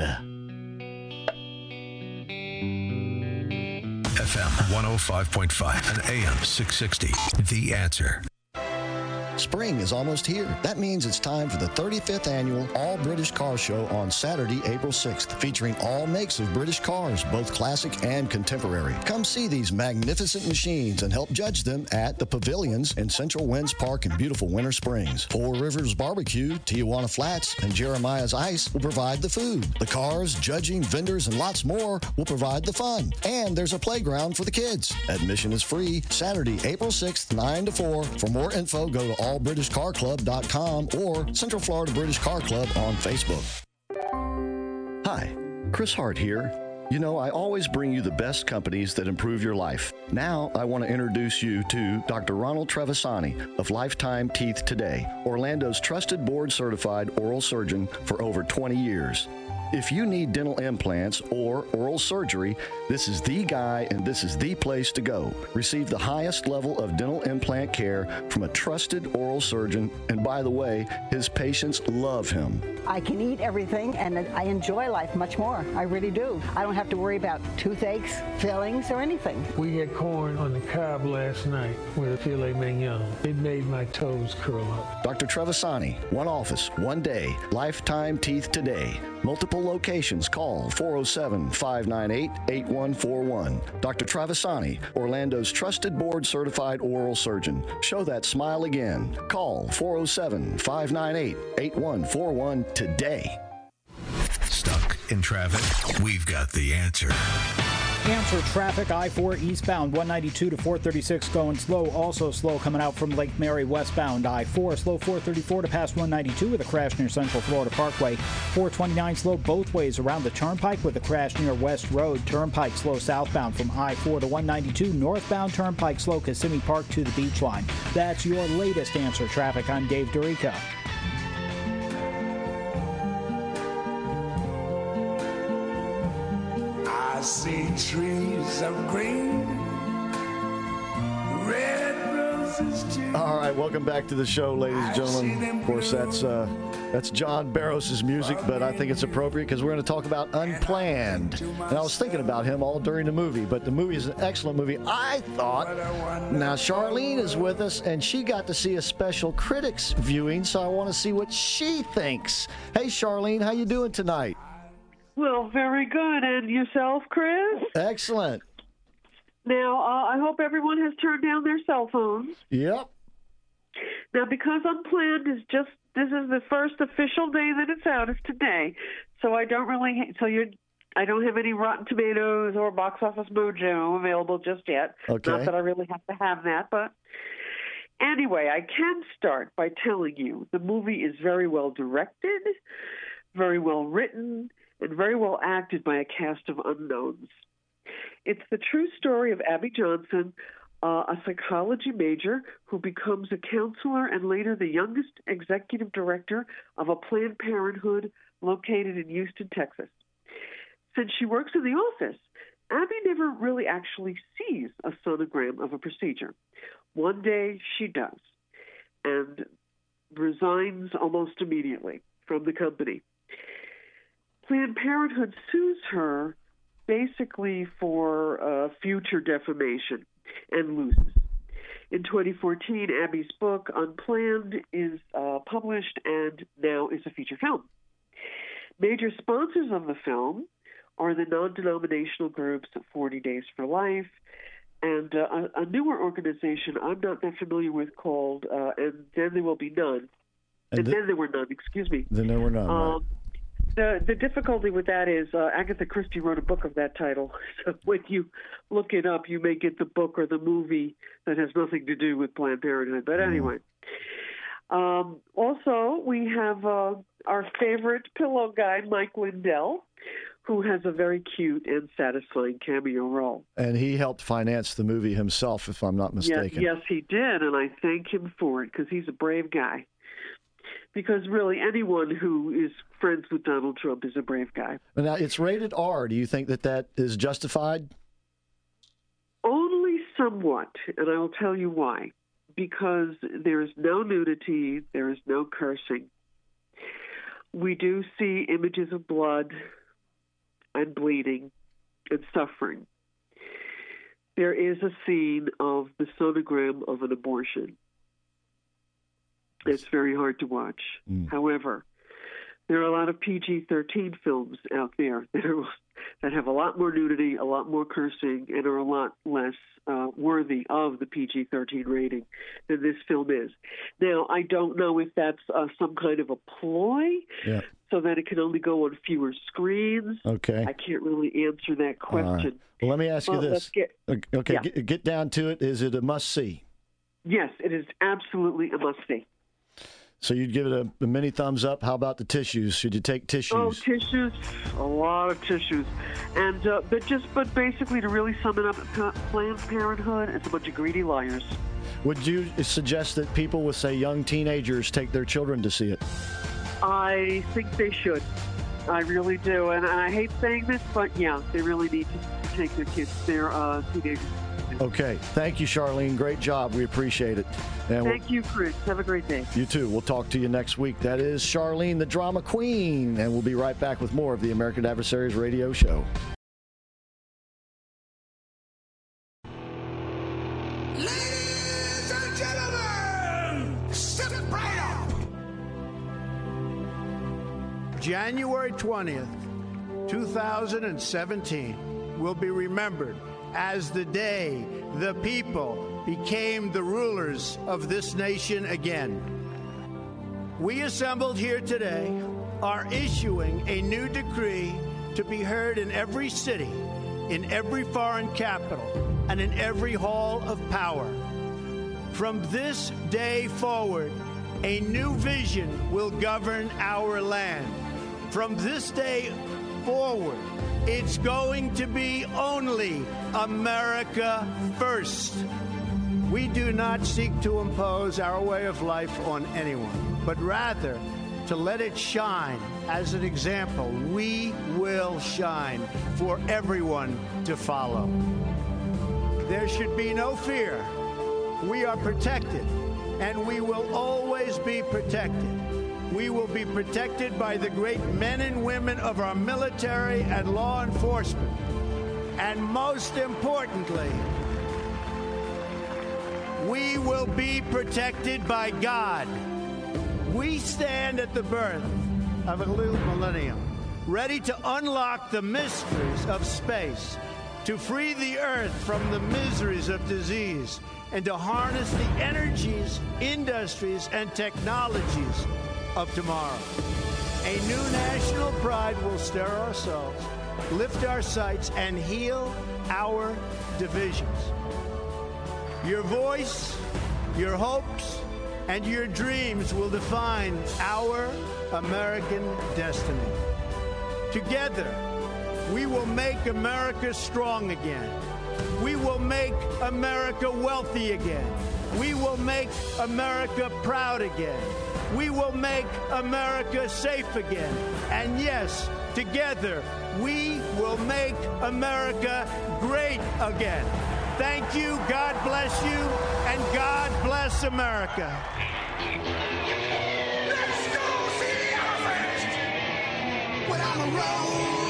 FM 105.5 and AM 660. The answer. Spring is almost here. That means it's time for the 35th annual All British Car Show on Saturday, April 6th, featuring all makes of British cars, both classic and contemporary. Come see these magnificent machines and help judge them at the pavilions in Central Winds Park in beautiful Winter Springs. Four Rivers Barbecue, Tijuana Flats, and Jeremiah's Ice will provide the food. The cars, judging, vendors, and lots more will provide the fun. And there's a playground for the kids. Admission is free Saturday, April 6th, 9 to 4. For more info, go to allbritishcarclub.com or Central Florida British Car Club on Facebook. Hi, Chris Hart here. You know, I always bring you the best companies that improve your life. Now, I want to introduce you to Dr. Ronald Trevisani of Lifetime Teeth Today, Orlando's trusted board certified oral surgeon for over 20 years. If you need dental implants or oral surgery, this is the guy and this is the place to go. Receive the highest level of dental implant care from a trusted oral surgeon, and by the way, his patients love him. I can eat everything and I enjoy life much more. I really do. I don't have to worry about toothaches, fillings, or anything. We had corn on the cob last night with a filet mignon. It made my toes curl up. Dr. Trevisani, one office, one day, Lifetime Teeth Today. Multiple locations. Call 407 598 8141. Dr. Trevisani, Orlando's trusted board certified oral surgeon. Show that smile again. Call 407 598 8141 today. Stuck in traffic? We've got the answer. Answer traffic I 4 eastbound 192 to 436 going slow. Also slow coming out from Lake Mary westbound I 4. Slow 434 to past 192 with a crash near Central Florida Parkway. 429 slow both ways around the Turnpike with a crash near West Road. Turnpike slow southbound from I 4 to 192. Northbound Turnpike slow Kissimmee Park to the beach line. That's your latest answer traffic. I'm Dave Dorico. I see trees of green, red roses too. All right, welcome back to the show, ladies and gentlemen. Of course, that's uh, that's John Barros' music, but I think it's appropriate because we're going to talk about Unplanned. And I was thinking about him all during the movie, but the movie is an excellent movie. I thought. Now Charlene is with us, and she got to see a special critics viewing, so I want to see what she thinks. Hey, Charlene, how you doing tonight? Well, very good. And yourself, Chris? Excellent. Now, uh, I hope everyone has turned down their cell phones. Yep. Now, because Unplanned is just this is the first official day that it's out is today, so I don't really so you're I don't have any Rotten Tomatoes or Box Office Mojo available just yet. Okay. Not that I really have to have that, but anyway, I can start by telling you the movie is very well directed, very well written, and very well acted by a cast of unknowns. It's the true story of Abby Johnson, uh, a psychology major who becomes a counselor and later the youngest executive director of a Planned Parenthood located in Houston, Texas. Since she works in the office, Abby never really actually sees a sonogram of a procedure. One day she does and resigns almost immediately from the company. Planned Parenthood sues her basically for uh, future defamation and loses. In 2014, Abby's book Unplanned is uh, published and now is a feature film. Major sponsors of the film are the non denominational groups 40 Days for Life and uh, a, a newer organization I'm not that familiar with called uh, And Then There Will Be None. And And, th- then there were none, excuse me. Then there were none. right. The the difficulty with that is uh, Agatha Christie wrote a book of that title. So when you look it up, you may get the book or the movie that has nothing to do with Planned Parenthood. But anyway, um, also we have uh, our favorite pillow guy, Mike Lindell, who has a very cute and satisfying cameo role. And he helped finance the movie himself, if I'm not mistaken. Yes, yes, he did, and I thank him for it because he's a brave guy. Because really, anyone who is friends with Donald Trump is a brave guy. Now, it's rated R. Do you think that that is justified? Only somewhat, and I will tell you why. Because there is no nudity, there is no cursing. We do see images of blood and bleeding and suffering. There is a scene of the sonogram of an abortion. It's very hard to watch. However, there are a lot of PG-13 films out there that are that have a lot more nudity, a lot more cursing, and are a lot less uh, worthy of the PG-13 rating than this film is. Now, I don't know if that's uh, some kind of a ploy Yeah. so that it can only go on fewer screens. Okay. I can't really answer that All right. question. Well, let me ask you Well, this. get- okay, yeah. get, get down to it. Is it a must see? Yes, it is absolutely a must see. So you'd give it a, a mini thumbs up. How about the tissues? Should you take tissues? Oh, tissues, a lot of tissues, and uh, but just but basically to really sum it up, Planned Parenthood is a bunch of greedy liars. Would you suggest that people with, say, young teenagers take their children to see it? I think they should. I really do, and I hate saying this, but yeah, they really need to take their kids, their uh, teenagers. Okay. Thank you, Charlene. Great job. We appreciate it. And we'll- Thank you, Chris. Have a great day. You too. We'll talk to you next week. That is Charlene, the drama queen. And we'll be right back with more of the American Adversaries radio show. Ladies and gentlemen, step right up. January 20th, 2017 will be remembered as the day the people became the rulers of this nation again. We assembled here today are issuing a new decree to be heard in every city, in every foreign capital, and in every hall of power. From this day forward, a new vision will govern our land. From this day forward, it's going to be only America first. We do not seek to impose our way of life on anyone, but rather to let it shine as an example. We will shine for everyone to follow. There should be no fear. We are protected, and we will always be protected. We will be protected by the great men and women of our military and law enforcement. And most importantly, we will be protected by God. We stand at the birth of a new millennium, ready to unlock the mysteries of space, to free the earth from the miseries of disease, and to harness the energies, industries, and technologies of tomorrow. A new national pride will stir ourselves, lift our sights, and heal our divisions. Your voice, your hopes, and your dreams will define our American destiny. Together, we will make America strong again. We will make America wealthy again. We will make America proud again. We will make America safe again. And yes, together, we will make America great again. Thank you, God bless you, and God bless America. Let's go see the elephant. Without a roll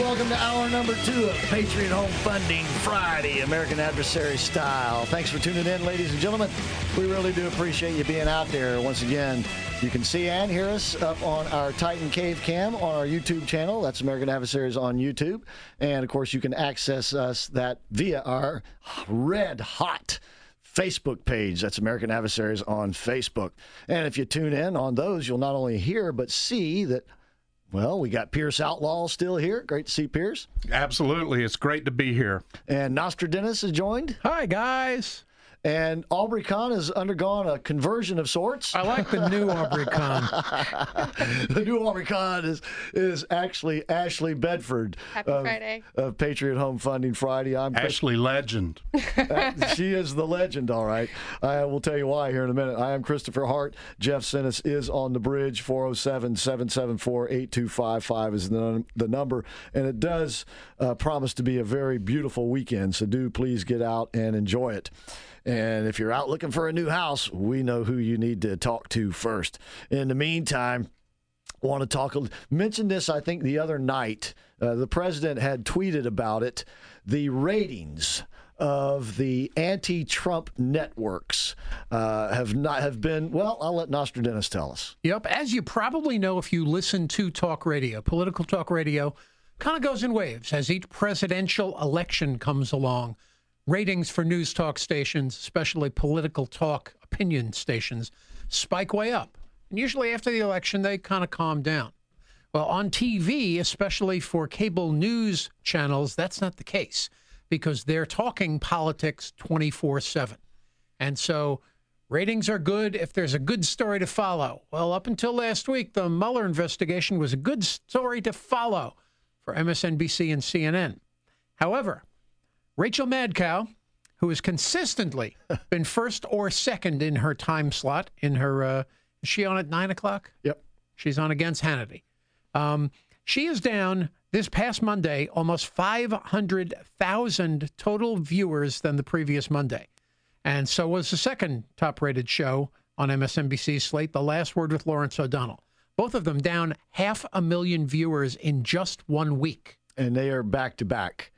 welcome to hour number two of Patriot Home Funding Friday, American Adversary style. Thanks for tuning in, ladies and gentlemen. We really do appreciate you being out there. Once again, you can see and hear us up on our Titan Cave Cam on our YouTube channel. That's American Adversaries on YouTube. And of course, you can access us that via our red hot Facebook page. That's American Adversaries on Facebook. And if you tune in on those, you'll not only hear but see that well, we got Pierce Outlaw still here. Great to see Pierce. Absolutely. It's great to be here. And Nostradamus is joined. Hi, guys. And Aubrey Kahn has undergone a conversion of sorts. I like the new Aubrey Kahn. the new Aubrey Kahn is is actually Ashley Bedford. Happy of, Friday. Of Patriot Home Funding Friday. I'm Chris- Ashley Legend. she is the legend, all right. I will tell you why here in a minute. I am Christopher Hart. Jeff Sinnis is on the bridge. 407 774 8255 is the, the number. And it does uh, promise to be a very beautiful weekend. So do please get out and enjoy it. And if you're out looking for a new house, we know who you need to talk to first. In the meantime, want to talk mentioned this i think the other night uh, the president had tweeted about it the ratings of the anti-trump networks uh, have not have been well i'll let nostradamus tell us Yep. As you probably know, if you listen to talk radio, political talk radio kind of goes in waves as each presidential election comes along. Ratings for news talk stations, especially political talk opinion stations, spike way up. And usually after the election, they kind of calm down. Well, on TV, especially for cable news channels, that's not the case because they're talking politics 24 7. And so ratings are good if there's a good story to follow. Well, up until last week, the Mueller investigation was a good story to follow for MSNBC and CNN. However, Rachel Madcow, who has consistently been first or second in her time slot, in her, uh, is she on at nine o'clock? Yep. She's on against Hannity. Um, she is down this past Monday almost 500,000 total viewers than the previous Monday. And so was the second top rated show on MSNBC's slate, The Last Word with Lawrence O'Donnell. Both of them down half a million viewers in just one week. and they are back to back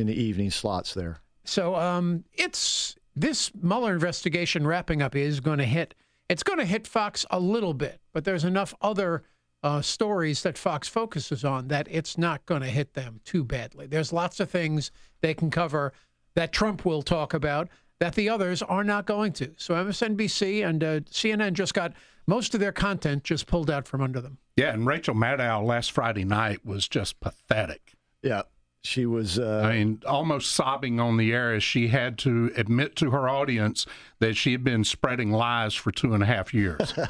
in the evening slots there So um, it's this Mueller investigation wrapping up is going to hit. It's going to hit Fox a little bit, but there's enough other uh, stories that Fox focuses on that it's not going to hit them too badly. There's lots of things they can cover that Trump will talk about that the others are not going to. So MSNBC and uh, CNN just got most of their content just pulled out from under them. Yeah, and Rachel Maddow last Friday night was just pathetic. Yeah, she was. Uh, I mean, almost sobbing on the air as she had to admit to her audience that she had been spreading lies for two and a half years.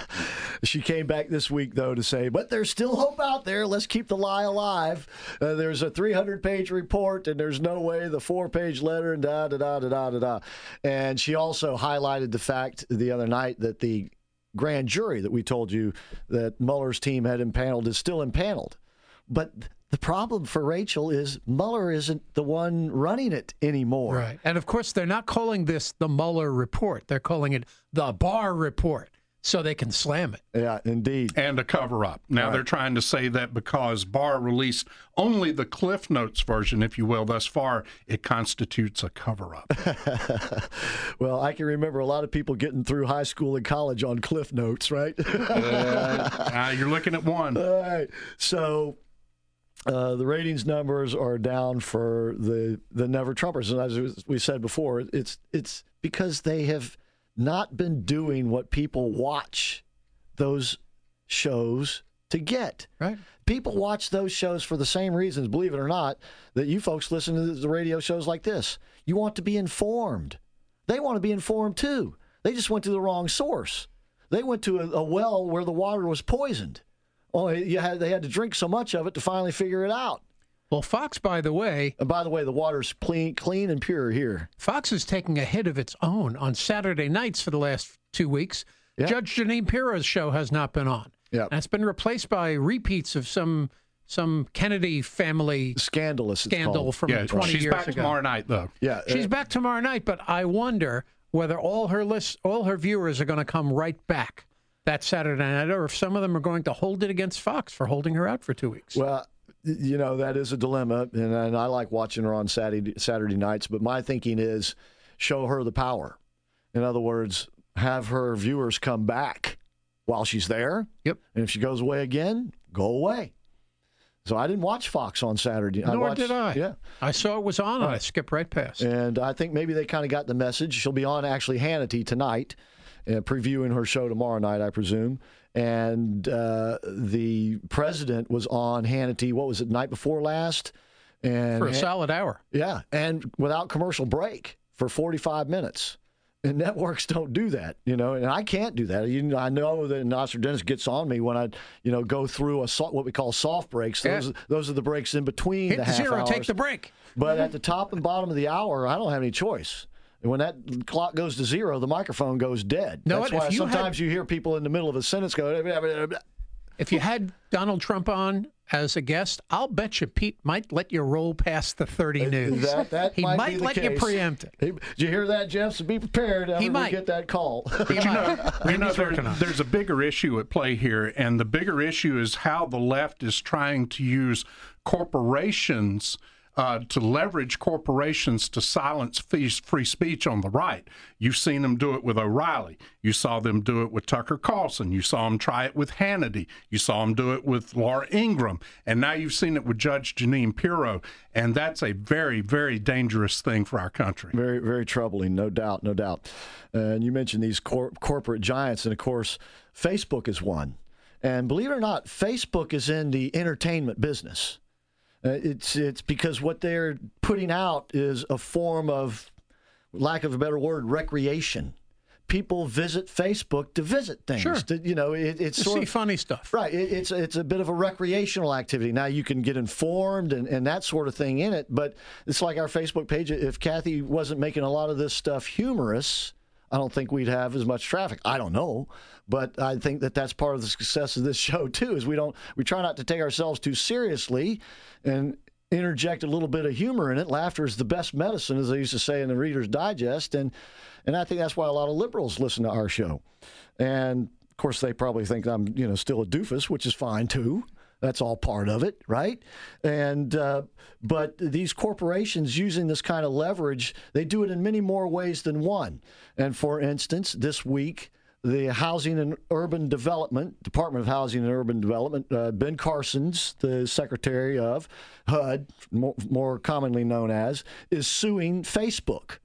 She came back this week, though, to say, but there's still hope out there. Let's keep the lie alive. Uh, there's a 300 page report, and there's no way the four page letter, and da da da da da da da. And she also highlighted the fact the other night that the grand jury that we told you that Mueller's team had impaneled is still impaneled. But the problem for Rachel is Mueller isn't the one running it anymore. Right. And of course, they're not calling this the Mueller report. They're calling it the Barr report so they can slam it. Yeah, indeed. and a cover up. Now Right. they're trying to say that because Barr released only the Cliff Notes version, if you will, thus far, it constitutes a cover up. Well, I can remember a lot of people getting through high school and college on Cliff Notes, right? uh, you're looking at one. All right. So uh, the ratings numbers are down for the the Never Trumpers, and as we said before, it's it's because they have not been doing what people watch those shows to get. Right. People watch those shows for the same reasons, believe it or not, that you folks listen to the radio shows like this. You want to be informed. They want to be informed too. They just went to the wrong source. They went to a, a well where the water was poisoned. Only you had they had to drink so much of it to finally figure it out. Well, Fox, by the way, And by the way, the water's clean, clean and pure here. Fox is taking a hit of its own on Saturday nights for the last two weeks. Judge Jeanine Pirro's show has not been on. Yeah. And it's been replaced by repeats of some some Kennedy family scandalous scandal called. from Yeah, 20 she's years back ago. tomorrow night, though. Yeah, She's uh, back tomorrow night, but I wonder whether all her lists, all her viewers are going to come right back that Saturday night, or if some of them are going to hold it against Fox for holding her out for two weeks. Well, you know that is a dilemma, and, and I like watching her on Saturday Saturday nights. But my thinking is, show her the power. In other words, have her viewers come back while she's there. Yep. And if she goes away again, go away. So I didn't watch Fox on Saturday. Nor watched, did I. Yeah. I saw it was on, and I skipped right past. And I think maybe they kind of got the message. She'll be on actually Hannity tonight, previewing her show tomorrow night, I presume. And uh, the president was on Hannity. What was it, night before last? And For a solid hour. Yeah, and without commercial break for 45 minutes. And networks don't do that, you know, and I can't do that. You know, I know that Nostradamus gets on me when I, you know, go through a so- what we call soft breaks. Those Yeah. those are the breaks in between Hit the half zero, take the break. But at the top and bottom of the hour, I don't have any choice. And when that clock goes to zero, the microphone goes dead. No, That's if why you had- sometimes you hear people in the middle of a sentence go. If you had Donald Trump on as a guest, I'll bet you Pete might let you roll past the 30 news. That, that he might, might be the let you preempt it. Hey, Did you hear that, Jeff? So be prepared. He He might. might get that call. But you know, you know there- there's a bigger issue at play here, and the bigger issue is how the left is trying to use corporations uh, to leverage corporations to silence free, speech on the right. You've seen them do it with O'Reilly. You saw them do it with Tucker Carlson. You saw them try it with Hannity. You saw them do it with Laura Ingraham. And now you've seen it with Judge Jeanine Pirro. And that's a very, very dangerous thing for our country. Very, very troubling, no doubt, no doubt. and you mentioned these cor- corporate giants, and of course, Facebook is one. And believe it or not, Facebook is in the entertainment business. Uh, it's it's because what they're putting out is a form of, lack of a better word, recreation. People visit Facebook to visit things. Sure. To, you know, it, it's To sort see of, funny stuff. Right. It, it's it's a bit of a recreational activity. Now you can get informed and, and that sort of thing in it, but it's like our Facebook page. If Kathy wasn't making a lot of this stuff humorous, I don't think we'd have as much traffic. I don't know, but I think that that's part of the success of this show too. Is we don't we try not to take ourselves too seriously, and interject a little bit of humor in it. Laughter is the best medicine, as they used to say in the Reader's Digest, and and I think that's why a lot of liberals listen to our show, and of course they probably think I'm you know still a doofus, which is fine too. That's all part of it, right? And uh, but these corporations using this kind of leverage, they do it in many more ways than one. And for instance, this week, the Housing and Urban Development Department of Housing and Urban Development, uh, Ben Carson's the secretary of HUD, more, more commonly known as, is suing Facebook.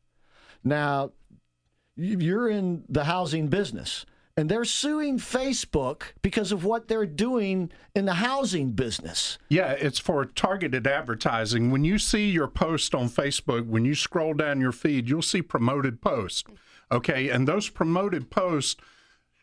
Now, you're in the housing business and they're suing Facebook because of what they're doing in the housing business. Yeah, it's for targeted advertising. When you see your post on Facebook, when you scroll down your feed, you'll see promoted posts. Okay, and those promoted posts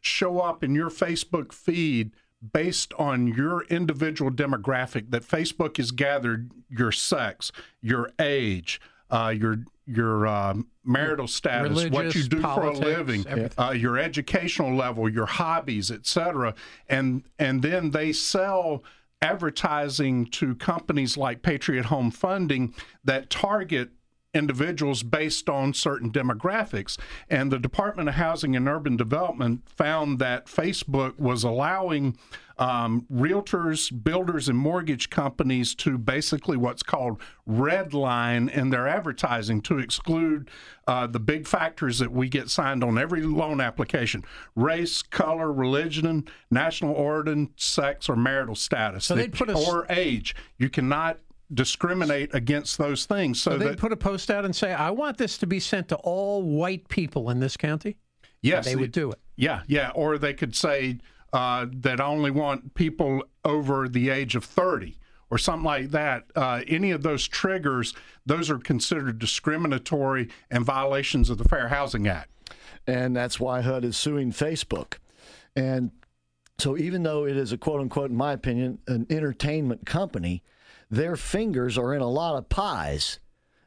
show up in your Facebook feed based on your individual demographic that Facebook has gathered your sex, your age, uh, your your uh, marital status, what you do politics, for a living, uh, your educational level, your hobbies, etc. And and then they sell advertising to companies like Patriot Home Funding that target individuals based on certain demographics. And the Department of Housing and Urban Development found that Facebook was allowing um, realtors, builders, and mortgage companies to basically what's called redline in their advertising to exclude uh, the big factors that we get signed on every loan application race, color, religion, national origin, sex, or marital status, So they'd put a or age. You cannot discriminate against those things. So, So, they that, put a post out and say, I want this to be sent to all white people in this county? Yes, They would do it. Yeah, yeah. Or they could say uh, that I only want people over the age of 30 or something like that. Uh, any of those triggers, those are considered discriminatory and violations of the Fair Housing Act. And that's why HUD is suing Facebook. And so, even though it is a quote unquote, in my opinion, an entertainment company, their fingers are in a lot of pies.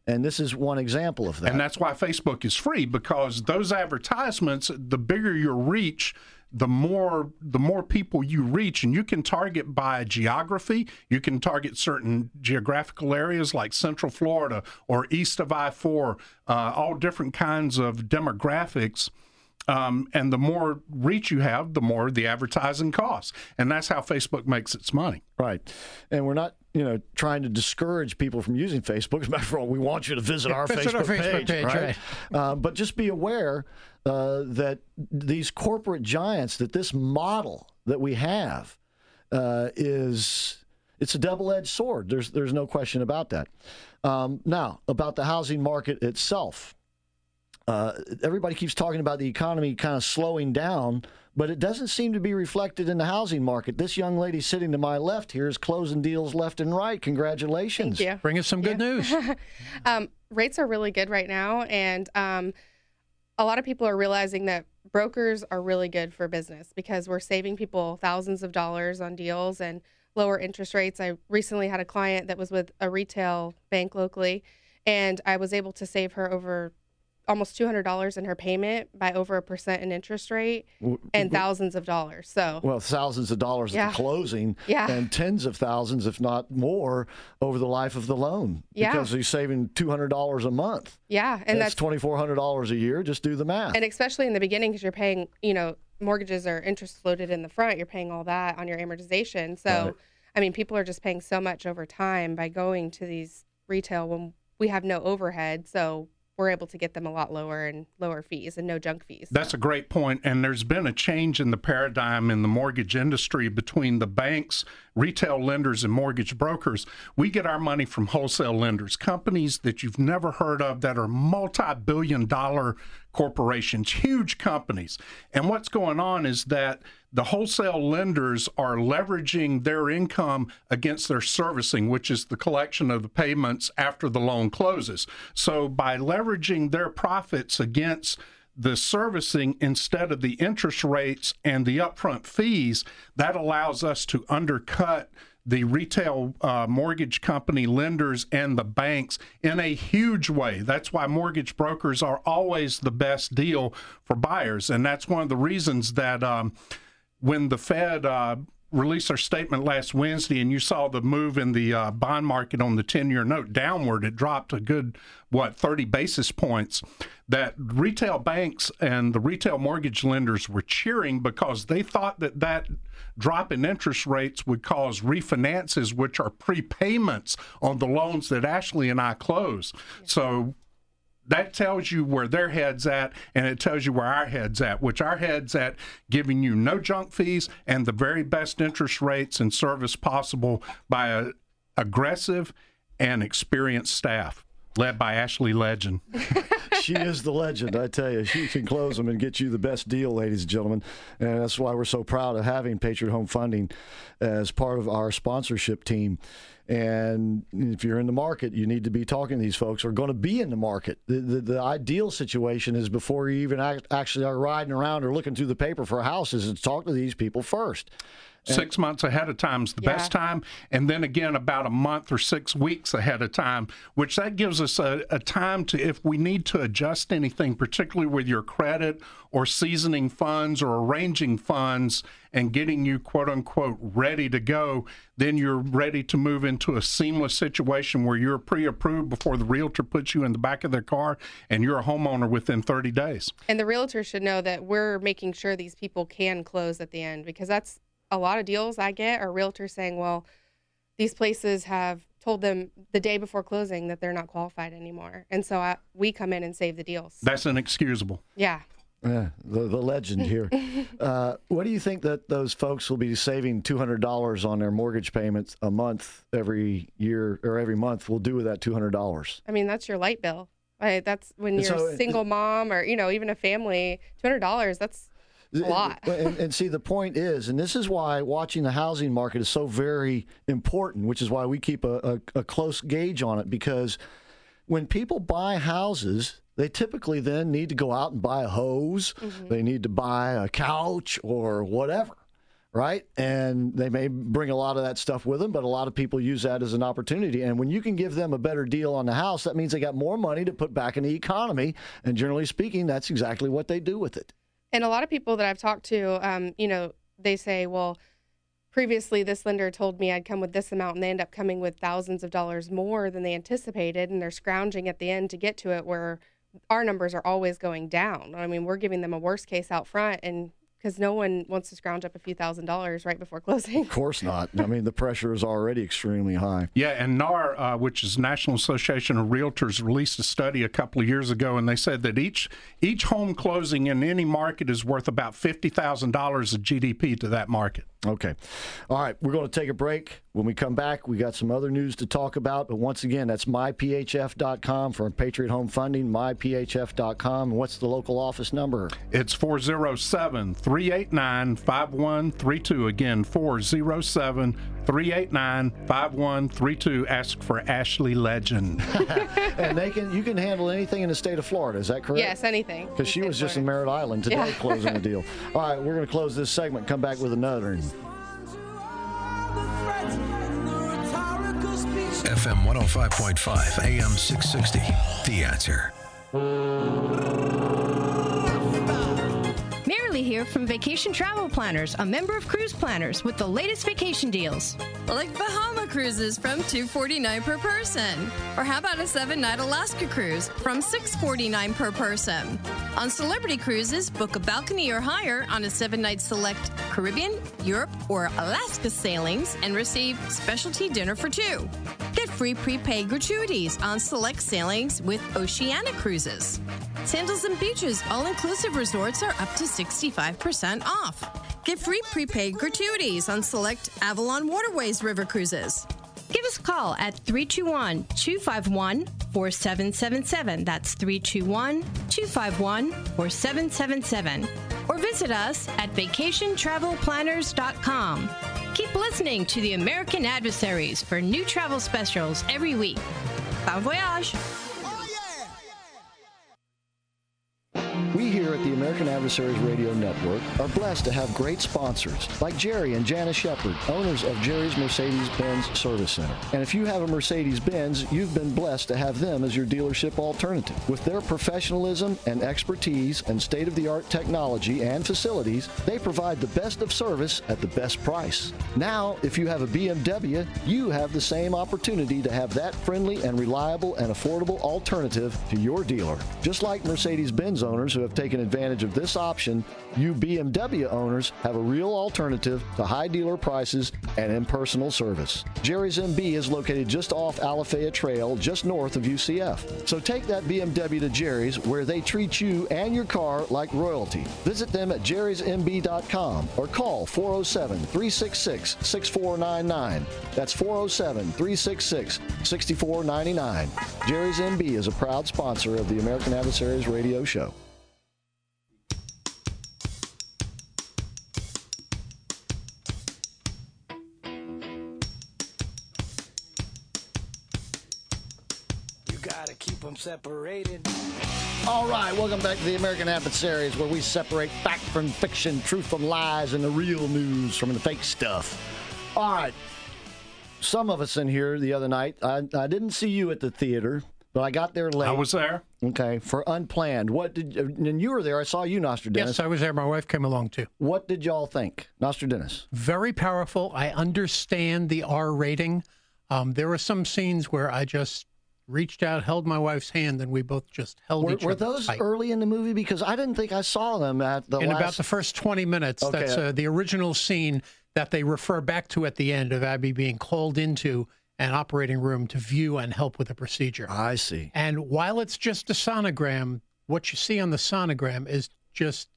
And this is one example of that. And that's why Facebook is free because those advertisements, the bigger your reach, the more the more people you reach and you can target by geography you can target certain geographical areas like central florida or east of i-4 uh, all different kinds of demographics um, and the more reach you have the more the advertising costs and that's how facebook makes its money Right. And we're not, you know, trying to discourage people from using Facebook. As a matter of fact, we want you to visit our Visit Facebook our Facebook page. page, right? right. Uh, but just be aware uh, that these corporate giants, that this model that we have uh, is it's a double-edged sword. There's there's no question about that. Um, now about the housing market itself. Uh, everybody keeps talking about the economy kind of slowing down, but it doesn't seem to be reflected in the housing market. This young lady sitting to my left here is closing deals left and right. Congratulations. Thank you. Bring us some good news. um, rates are really good right now, and um, a lot of people are realizing that brokers are really good for business because we're saving people thousands of dollars on deals and lower interest rates. I recently had a client that was with a retail bank locally, and I was able to save her over almost $200 in her payment by over a percent in interest rate and thousands of dollars. So, Well, thousands of dollars Yeah. at the closing, Yeah. and tens of thousands, if not more, over the life of the loan. Yeah. Because he's saving two hundred dollars a month. yeah, and that's that's twenty four hundred dollars a year. Just do the math. and especially in the beginning because you're paying you know mortgages are interest loaded in the front you're paying all that on your amortization so Right. i mean people are just paying so much over time by going to these retail when we have no overhead so we're able to get them a lot lower and lower fees and no junk fees That's a great point. And there's been a change in the paradigm in the mortgage industry between the banks, retail lenders, and mortgage brokers. We get our money from wholesale lenders, companies that you've never heard of that are multi billion dollar corporations, huge companies. And what's going on is that the wholesale lenders are leveraging their income against their servicing, which is the collection of the payments after the loan closes. So by leveraging their profits against the servicing instead of the interest rates and the upfront fees, that allows us to undercut the retail uh, mortgage company lenders and the banks in a huge way. That's why mortgage brokers are always the best deal for buyers. And that's one of the reasons that um, when the Fed uh, released their statement last Wednesday and you saw the move in the uh, bond market on the 10 year note downward, it dropped a good, what, 30 basis points. That retail banks and the retail mortgage lenders were cheering because they thought that that drop in interest rates would cause refinances, which are prepayments on the loans that Ashley and I close. So that tells you where their head's at and it tells you where our head's at which our head's at giving you no junk fees and the very best interest rates and service possible by a aggressive and experienced staff led by ashley legend she is the legend, I tell you. She can close them and get you the best deal, ladies and gentlemen. And that's why we're so proud of having Patriot Home Funding as part of our sponsorship team. And if you're in the market, you need to be talking to these folks who are going to be in the market. The, the, the ideal situation is before you even act, actually are riding around or looking through the paper for houses, is to talk to these people first. Six months ahead of time is the best time and then again about a month or six weeks ahead of time which that gives us a, a time to if we need to adjust anything particularly with your credit or seasoning funds or arranging funds and getting you quote unquote ready to go then you're ready to move into a seamless situation where you're pre-approved before the realtor puts you in the back of their car and you're a homeowner within 30 days. And the realtor should know that we're making sure these people can close at the end because that's a lot of deals I get are realtors saying, well, these places have told them the day before closing that they're not qualified anymore. And so I, we come in and save the deals. that's inexcusable Yeah. Yeah, the, the legend here. uh, what do you think that those folks will be saving two hundred dollars on their mortgage payments a month every year or every month? Will do with that two hundred dollars? I mean, that's your light bill. Right? That's when you're so a single mom or, you know, even a family, $200, that's a lot. And, and see, the point is, and this is why watching the housing market is so very important, which is why we keep a, a, a close gauge on it because when people buy houses, they typically then need to go out and buy a hose, mm-hmm. they need to buy a couch or whatever. Right. And they may bring a lot of that stuff with them, but a lot of people use that as an opportunity. And when you can give them a better deal on the house, that means they got more money to put back in the economy. And generally speaking, that's exactly what they do with it. And a lot of people that I've talked to, um, you know, they say, well, previously this lender told me I'd come with this amount, and they end up coming with thousands of dollars more than they anticipated, and they're scrounging at the end to get to it. Where our numbers are always going down. I mean, we're giving them a worst case out front, and because no one wants to scrounge up a few thousand dollars right before closing. Of course not. I mean, the pressure is already extremely high. Yeah, and NAR, uh, which is National Association of Realtors, released a study a couple of years ago, and they said that each each home closing in any market is worth about fifty thousand dollars of GDP to that market. Okay. All right. We're going to take a break. When we come back, we got some other news to talk about. But once again, that's myphf.com for Patriot Home Funding, myphf.com. What's the local office number? It's 407 389 5132. Again, 407 389 5132. Ask for Ashley Legend. and they can you can handle anything in the state of Florida. Is that correct? Yes, anything. Because she was just in Merritt Island today Yeah. closing a deal. All right, we're going to close this segment. Come back with another. FM 105.5, AM 660. The answer. Marilee here from Vacation Travel Planners, a member of Cruise Planners with the latest vacation deals. Like Bahama cruises from 249 per person. Or how about a seven night Alaska cruise from 649 per person? On Celebrity Cruises, book a balcony or higher on a seven night select Caribbean, Europe, or Alaska sailings and receive specialty dinner for two. Get free prepaid gratuities on select sailings with Oceania Cruises. Sandals and Beaches all inclusive resorts are up to 65% off. Get free prepaid gratuities on select Avalon Waterways River Cruises. Give us a call at 321 251 4777. That's 321 251 4777. Or visit us at vacationtravelplanners.com. Keep listening to the American Adversaries for new travel specials every week. Bon voyage! We here at the American Adversaries Radio Network are blessed to have great sponsors like Jerry and Janice Shepard, owners of Jerry's Mercedes-Benz Service Center. And if you have a Mercedes-Benz, you've been blessed to have them as your dealership alternative. With their professionalism and expertise and state-of-the-art technology and facilities, they provide the best of service at the best price. Now, if you have a BMW, you have the same opportunity to have that friendly and reliable and affordable alternative to your dealer. Just like Mercedes-Benz owners who have taken advantage of this option, you BMW owners have a real alternative to high dealer prices and impersonal service. Jerry's MB is located just off Alafaya Trail, just north of UCF. So take that BMW to Jerry's where they treat you and your car like royalty. Visit them at jerrysmb.com or call 407 366 6499. That's 407 366 6499. Jerry's MB is a proud sponsor of the American Adversaries Radio Show. Gotta keep them separated. All right, welcome back to the American Adversaries, where we separate fact from fiction, truth from lies, and the real news from the fake stuff. All right, some of us in here the other night, I, I didn't see you at the theater, but I got there late. I was there. Okay, for Unplanned. What did and you were there? I saw you, Nostradamus. Yes, I was there. My wife came along too. What did y'all think, Nostradamus? Very powerful. I understand the R rating. Um, there were some scenes where I just reached out, held my wife's hand, and we both just held Were, each were other those tight. early in the movie? Because I didn't think I saw them at the in last. about the first 20 minutes. Okay. That's uh, the original scene that they refer back to at the end of Abby being called into an operating room to view and help with a procedure. I see. And while it's just a sonogram, what you see on the sonogram is just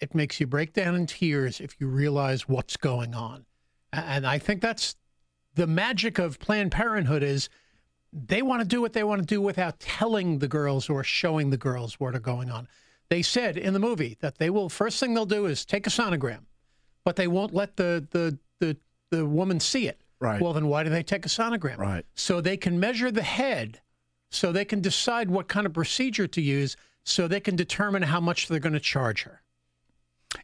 it makes you break down in tears if you realize what's going on. And I think that's the magic of Planned Parenthood is they want to do what they want to do without telling the girls or showing the girls what are going on. They said in the movie that they will first thing they'll do is take a sonogram, but they won't let the the the, the woman see it. Right. Well, then why do they take a sonogram? Right. So they can measure the head, so they can decide what kind of procedure to use, so they can determine how much they're going to charge her.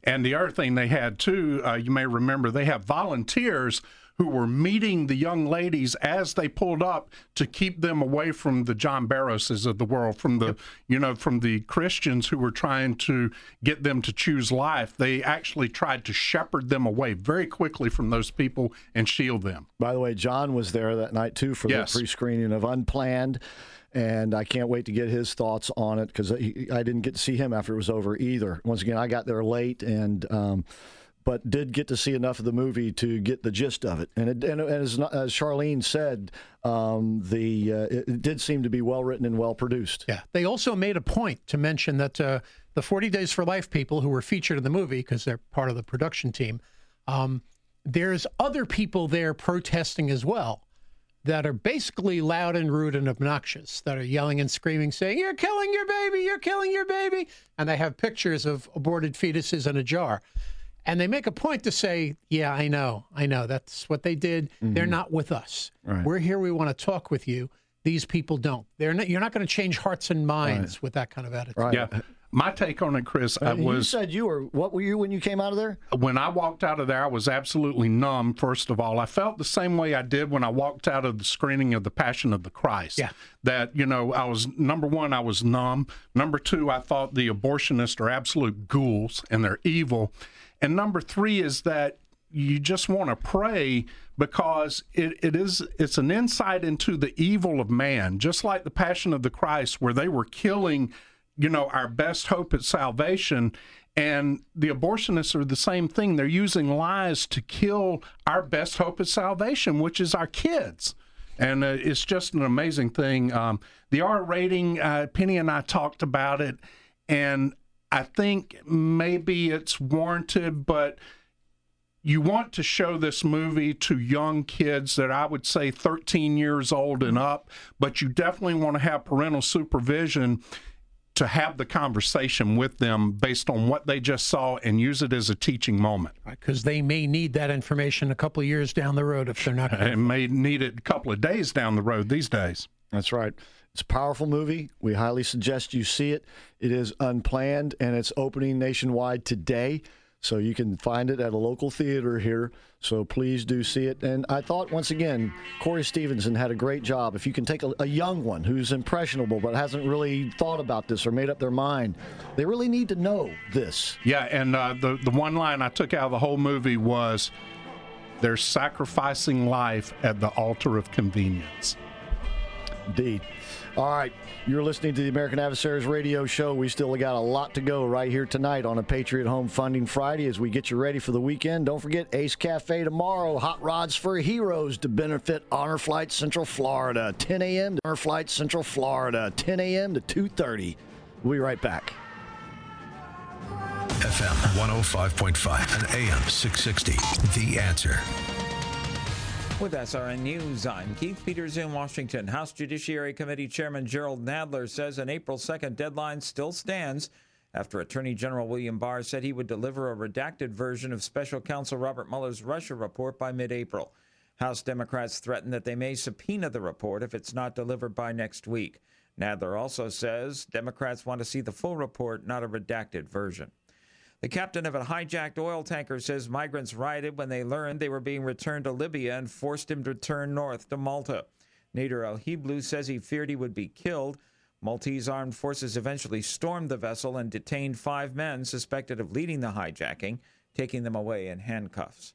And the other thing they had too, uh, you may remember, they have volunteers who were meeting the young ladies as they pulled up to keep them away from the John Barroses of the world, from the you know from the Christians who were trying to get them to choose life. They actually tried to shepherd them away very quickly from those people and shield them. By the way, John was there that night too for Yes. the pre-screening of Unplanned, and I can't wait to get his thoughts on it because I didn't get to see him after it was over either. Once again, I got there late and. Um, but did get to see enough of the movie to get the gist of it, and, it, and as, as Charlene said, um, the uh, it, did seem to be well written and well produced. Yeah. They also made a point to mention that uh, the 40 Days for Life people who were featured in the movie, because they're part of the production team, um, there's other people there protesting as well that are basically loud and rude and obnoxious, that are yelling and screaming, saying, You're killing your baby, you're killing your baby. And they have pictures of aborted fetuses in a jar. And they make a point to say, Yeah, I know, I know. That's what they did. They're Mhm. not with us. Right. We're here. We want to talk with you. These people don't. They're not, you're not going to change hearts and minds with that kind of attitude. Yeah. My take on it, Chris, uh, you said you were. What were you when you came out of there? When I walked out of there, I was absolutely numb. First of all, I felt the same way I did when I walked out of the screening of the Passion of the Christ. Yeah. That you know, I was number one, I was numb. Number two, I thought the abortionists are absolute ghouls and they're evil. And number three is that you just want to pray because it, it is it's an insight into the evil of man. Just like the passion of the christ where they were killing you know our best hope at salvation and the abortionists are the same thing. They're using lies to kill our best hope at salvation which is our kids. And uh, it's just an amazing thing. Um, the r rating uh, penny and i talked about it and i think maybe it's warranted but you want to show this movie to young kids that I would say 13 years old and up, but you definitely want to have parental supervision to have the conversation with them based on what they just saw and use it as a teaching moment. Because they may need that information a couple of years down the road if they're not. They may need it a couple of days down the road these days. That's right. It's a powerful movie. We highly suggest you see it. It is unplanned and it's opening nationwide today. So you can find it at a local theater here. So please do see it. And I thought, once again, Corey Stevenson had a great job. If you can take a, a young one who's impressionable but hasn't really thought about this or made up their mind, they really need to know this. Yeah, and uh, the the one line I took out of the whole movie was, "They're sacrificing life at the altar of convenience." Indeed. All right, you're listening to the American Adversaries Radio Show. We still got a lot to go right here tonight on a Patriot Home Funding Friday as we get you ready for the weekend. Don't forget Ace Cafe tomorrow. Hot rods for heroes to benefit Honor Flight Central Florida. 10 a.m. to Honor Flight Central Florida. 10 a.m. to 2:30. We'll be right back. FM 105.5 and AM 660. The answer. With SRN News, I'm Keith Peters in Washington. House Judiciary Committee Chairman Jerrold Nadler says an April 2nd deadline still stands after Attorney General William Barr said he would deliver a redacted version of Special Counsel Robert Mueller's Russia report by mid April. House Democrats threaten that they may subpoena the report if it's not delivered by next week. Nadler also says Democrats want to see the full report, not a redacted version. The captain of a hijacked oil tanker says migrants rioted when they learned they were being returned to Libya and forced him to turn north to Malta. Nader El Hiblu says he feared he would be killed. Maltese armed forces eventually stormed the vessel and detained five men suspected of leading the hijacking, taking them away in handcuffs.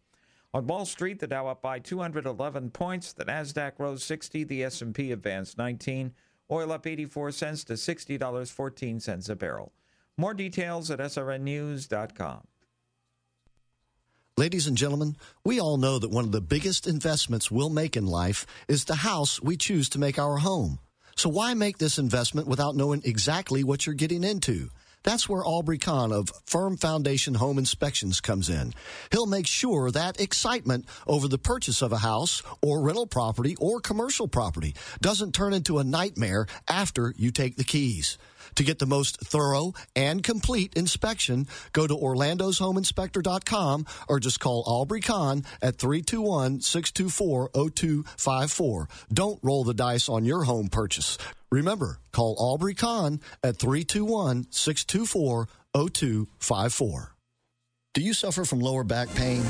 On Wall Street, the Dow up by 211 points, the Nasdaq rose 60, the S&P advanced 19, oil up 84 cents to $60.14 a barrel. More details at srnnews.com. Ladies and gentlemen, we all know that one of the biggest investments we'll make in life is the house we choose to make our home. So why make this investment without knowing exactly what you're getting into? That's where Aubrey Kahn of Firm Foundation Home Inspections comes in. He'll make sure that excitement over the purchase of a house or rental property or commercial property doesn't turn into a nightmare after you take the keys. To get the most thorough and complete inspection, go to orlandoshomeinspector.com or just call Aubrey Kahn at 321-624-0254. Don't roll the dice on your home purchase. Remember, call Aubrey Kahn at 321-624-0254. Do you suffer from lower back pain?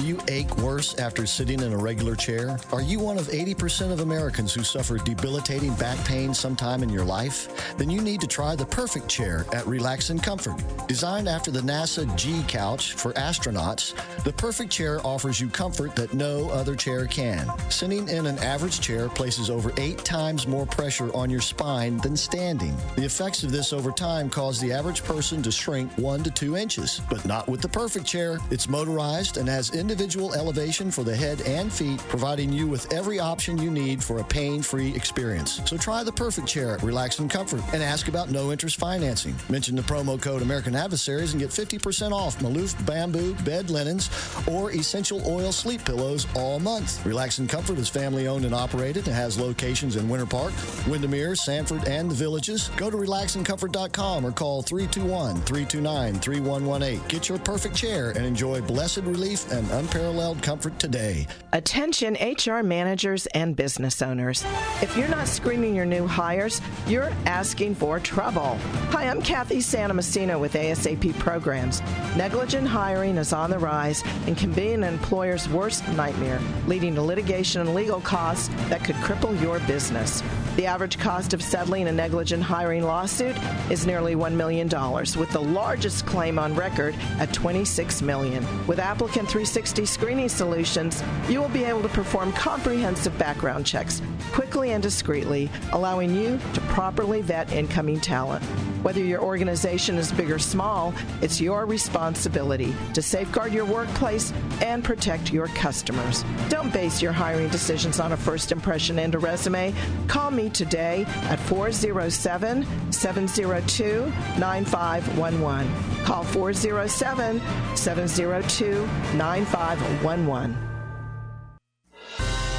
Do you ache worse after sitting in a regular chair? Are you one of 80% of Americans who suffer debilitating back pain sometime in your life? Then you need to try the perfect chair at Relax and Comfort. Designed after the NASA G couch for astronauts, the perfect chair offers you comfort that no other chair can. Sitting in an average chair places over eight times more pressure on your spine than standing. The effects of this over time cause the average person to shrink one to two inches, but not with the perfect chair. It's motorized and has individual elevation for the head and feet, providing you with every option you need for a pain-free experience. So try the perfect chair at Relax and Comfort and ask about no interest financing. Mention the promo code American Adversaries and get 50% off Malouf bamboo bed linens or essential oil sleep pillows all month. Relax and Comfort is family owned and operated and has locations in Winter Park, Windermere, Sanford, and the Villages. Go to relaxandcomfort.com or call 321 329 3118. Get your perfect chair and enjoy blessed relief and unparalleled comfort today. Attention HR managers and business owners. If you're not screening your new hires, you're asking for trouble. Hi, I'm Kathy Santamastino with ASAP Programs. Negligent hiring is on the rise and can be an employer's worst nightmare, leading to litigation and legal costs that could cripple your business. The average cost of settling a negligent hiring lawsuit is nearly $1 million, with the largest claim on record at 26 million. With Applicant 360 screening solutions, you will be able to perform comprehensive background checks quickly and discreetly, allowing you to properly vet incoming talent. Whether your organization is big or small, it's your responsibility to safeguard your workplace and protect your customers. Don't base your hiring decisions on a first impression and a resume. Call me today at 407 702 9511. Call 407 702 9511.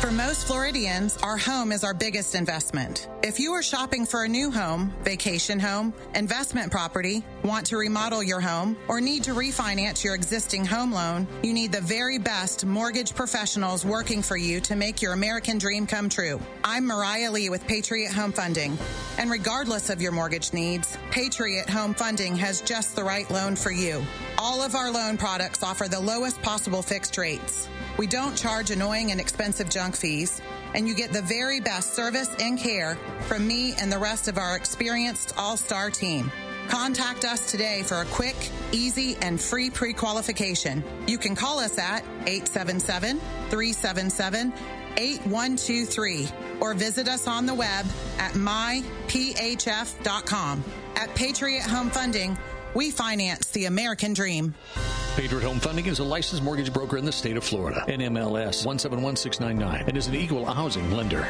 For most Floridians, our home is our biggest investment. If you are shopping for a new home, vacation home, investment property, want to remodel your home, or need to refinance your existing home loan, you need the very best mortgage professionals working for you to make your American dream come true. I'm Mariah Lee with Patriot Home Funding. And regardless of your mortgage needs, Patriot Home Funding has just the right loan for you. All of our loan products offer the lowest possible fixed rates. We don't charge annoying and expensive junk fees, and you get the very best service and care from me and the rest of our experienced all star team. Contact us today for a quick, easy, and free pre qualification. You can call us at 877 377 8123 or visit us on the web at myphf.com. At Patriot Home Funding, we finance the American dream. Patriot Home Funding is a licensed mortgage broker in the state of Florida. NMLS 171699 and is an equal housing lender.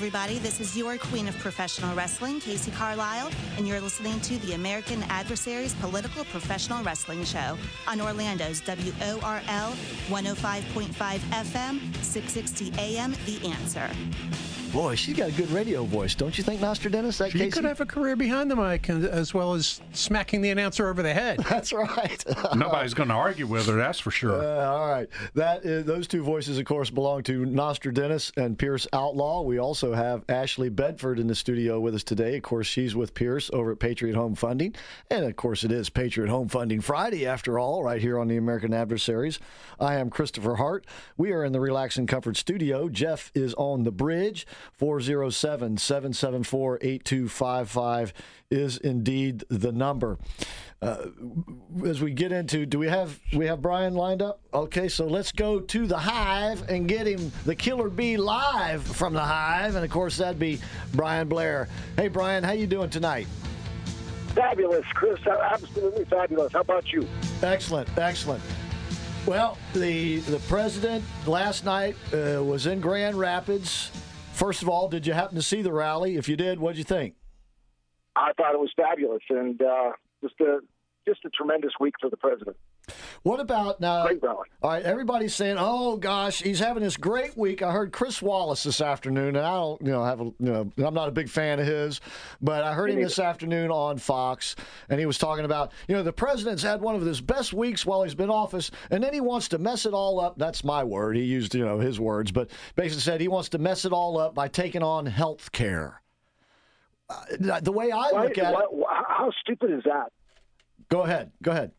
Everybody. This is your queen of professional wrestling, Casey Carlisle, and you're listening to the American Adversaries Political Professional Wrestling Show on Orlando's WORL 105.5 FM, 660 AM. The Answer. Boy, she's got a good radio voice, don't you think, Nostradamus? That She Casey? could have a career behind the mic and- as well as smacking the announcer over the head. That's right. Nobody's going to argue with her, that's for sure. Uh, all right. That is, those two voices, of course, belong to Nostradamus and Pierce Outlaw. We also have Ashley Bedford in the studio with us today. Of course, she's with Pierce over at Patriot Home Funding. And, of course, it is Patriot Home Funding Friday, after all, right here on the American Adversaries. I am Christopher Hart. We are in the Relax and Comfort studio. Jeff is on the bridge. 407 774 8255 is indeed the number. Uh, as we get into, do we have we have Brian lined up? Okay, so let's go to the Hive and get him the Killer Bee live from the Hive, and of course that'd be Brian Blair. Hey, Brian, how you doing tonight? Fabulous, Chris. Absolutely fabulous. How about you? Excellent, excellent. Well, the the president last night uh, was in Grand Rapids. First of all, did you happen to see the rally? If you did, what'd you think? I thought it was fabulous and uh, just a just a tremendous week for the president. What about now? Great rally. All right, everybody's saying, "Oh gosh, he's having this great week." I heard Chris Wallace this afternoon, and I don't, you know, have a, you know, I'm not a big fan of his, but I heard Me him this afternoon on Fox, and he was talking about, you know, the president's had one of his best weeks while he's been office, and then he wants to mess it all up. That's my word. He used, you know, his words, but basically said he wants to mess it all up by taking on health care. Uh, the way I Why- look at why- it, how stupid is that? go ahead, go ahead.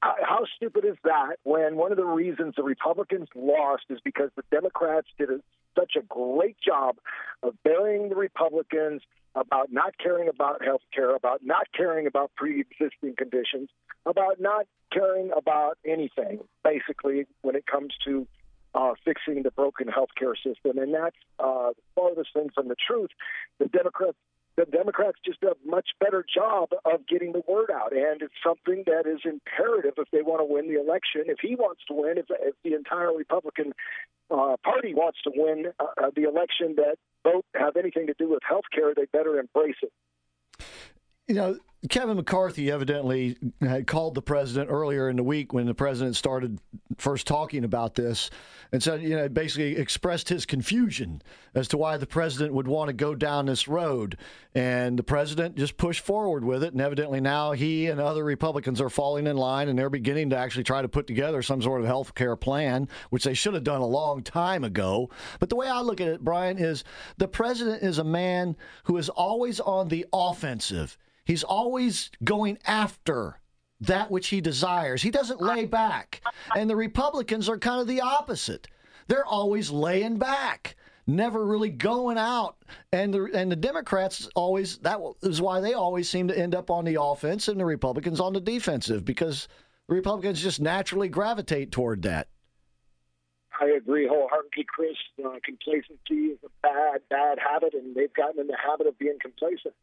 How, how stupid is that when one of the reasons the Republicans lost is because the Democrats did a, such a great job of burying the Republicans about not caring about health care, about not caring about pre existing conditions, about not caring about anything, basically, when it comes to uh, fixing the broken health care system. And that's uh, the farthest thing from the truth. The Democrats the Democrats just do a much better job of getting the word out, and it's something that is imperative if they want to win the election. If he wants to win, if, if the entire Republican uh, Party wants to win uh, uh the election that don't have anything to do with health care, they better embrace it. You know, Kevin McCarthy evidently had called the president earlier in the week when the president started first talking about this and said, you know, basically expressed his confusion as to why the president would want to go down this road. And the president just pushed forward with it. And evidently now he and other Republicans are falling in line and they're beginning to actually try to put together some sort of health care plan, which they should have done a long time ago. But the way I look at it, Brian, is the president is a man who is always on the offensive. He's always going after that which he desires. He doesn't lay back. And the Republicans are kind of the opposite. They're always laying back, never really going out. And the and the Democrats always that is why they always seem to end up on the offense and the Republicans on the defensive because the Republicans just naturally gravitate toward that. I agree wholeheartedly, Chris. Uh, complacency is a bad, bad habit, and they've gotten in the habit of being complacent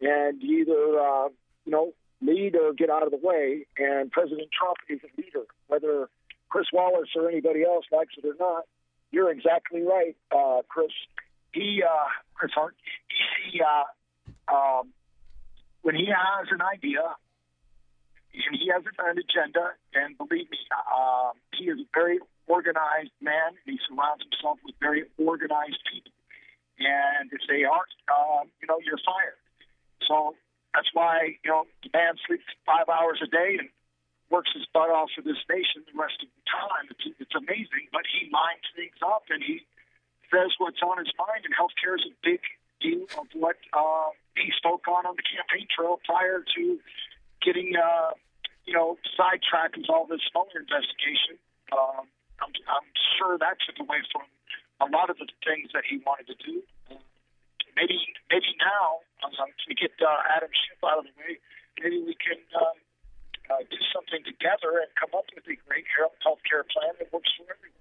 and either uh, you know lead or get out of the way. And President Trump is a leader, whether Chris Wallace or anybody else likes it or not. You're exactly right, uh, Chris. He, uh, Chris Hart, he, uh, um, when he has an idea and he has an agenda, and believe me, uh, he is a very organized man. And he surrounds himself with very organized people. And if they aren't, um, you know, you're fired. So that's why, you know, the man sleeps five hours a day and works his butt off for this nation the rest of the time. It's, it's amazing, but he lines things up and he says what's on his mind, and healthcare is a big deal of what uh, he spoke on on the campaign trail prior to getting, uh, you know, sidetracked with all this Mueller investigation. Um, I'm, I'm sure that took away from a lot of the things that he wanted to do. Maybe, maybe now um, to get uh, Adam Schiff out of the way, maybe we can um, uh, do something together and come up with a great health care plan that works for everyone.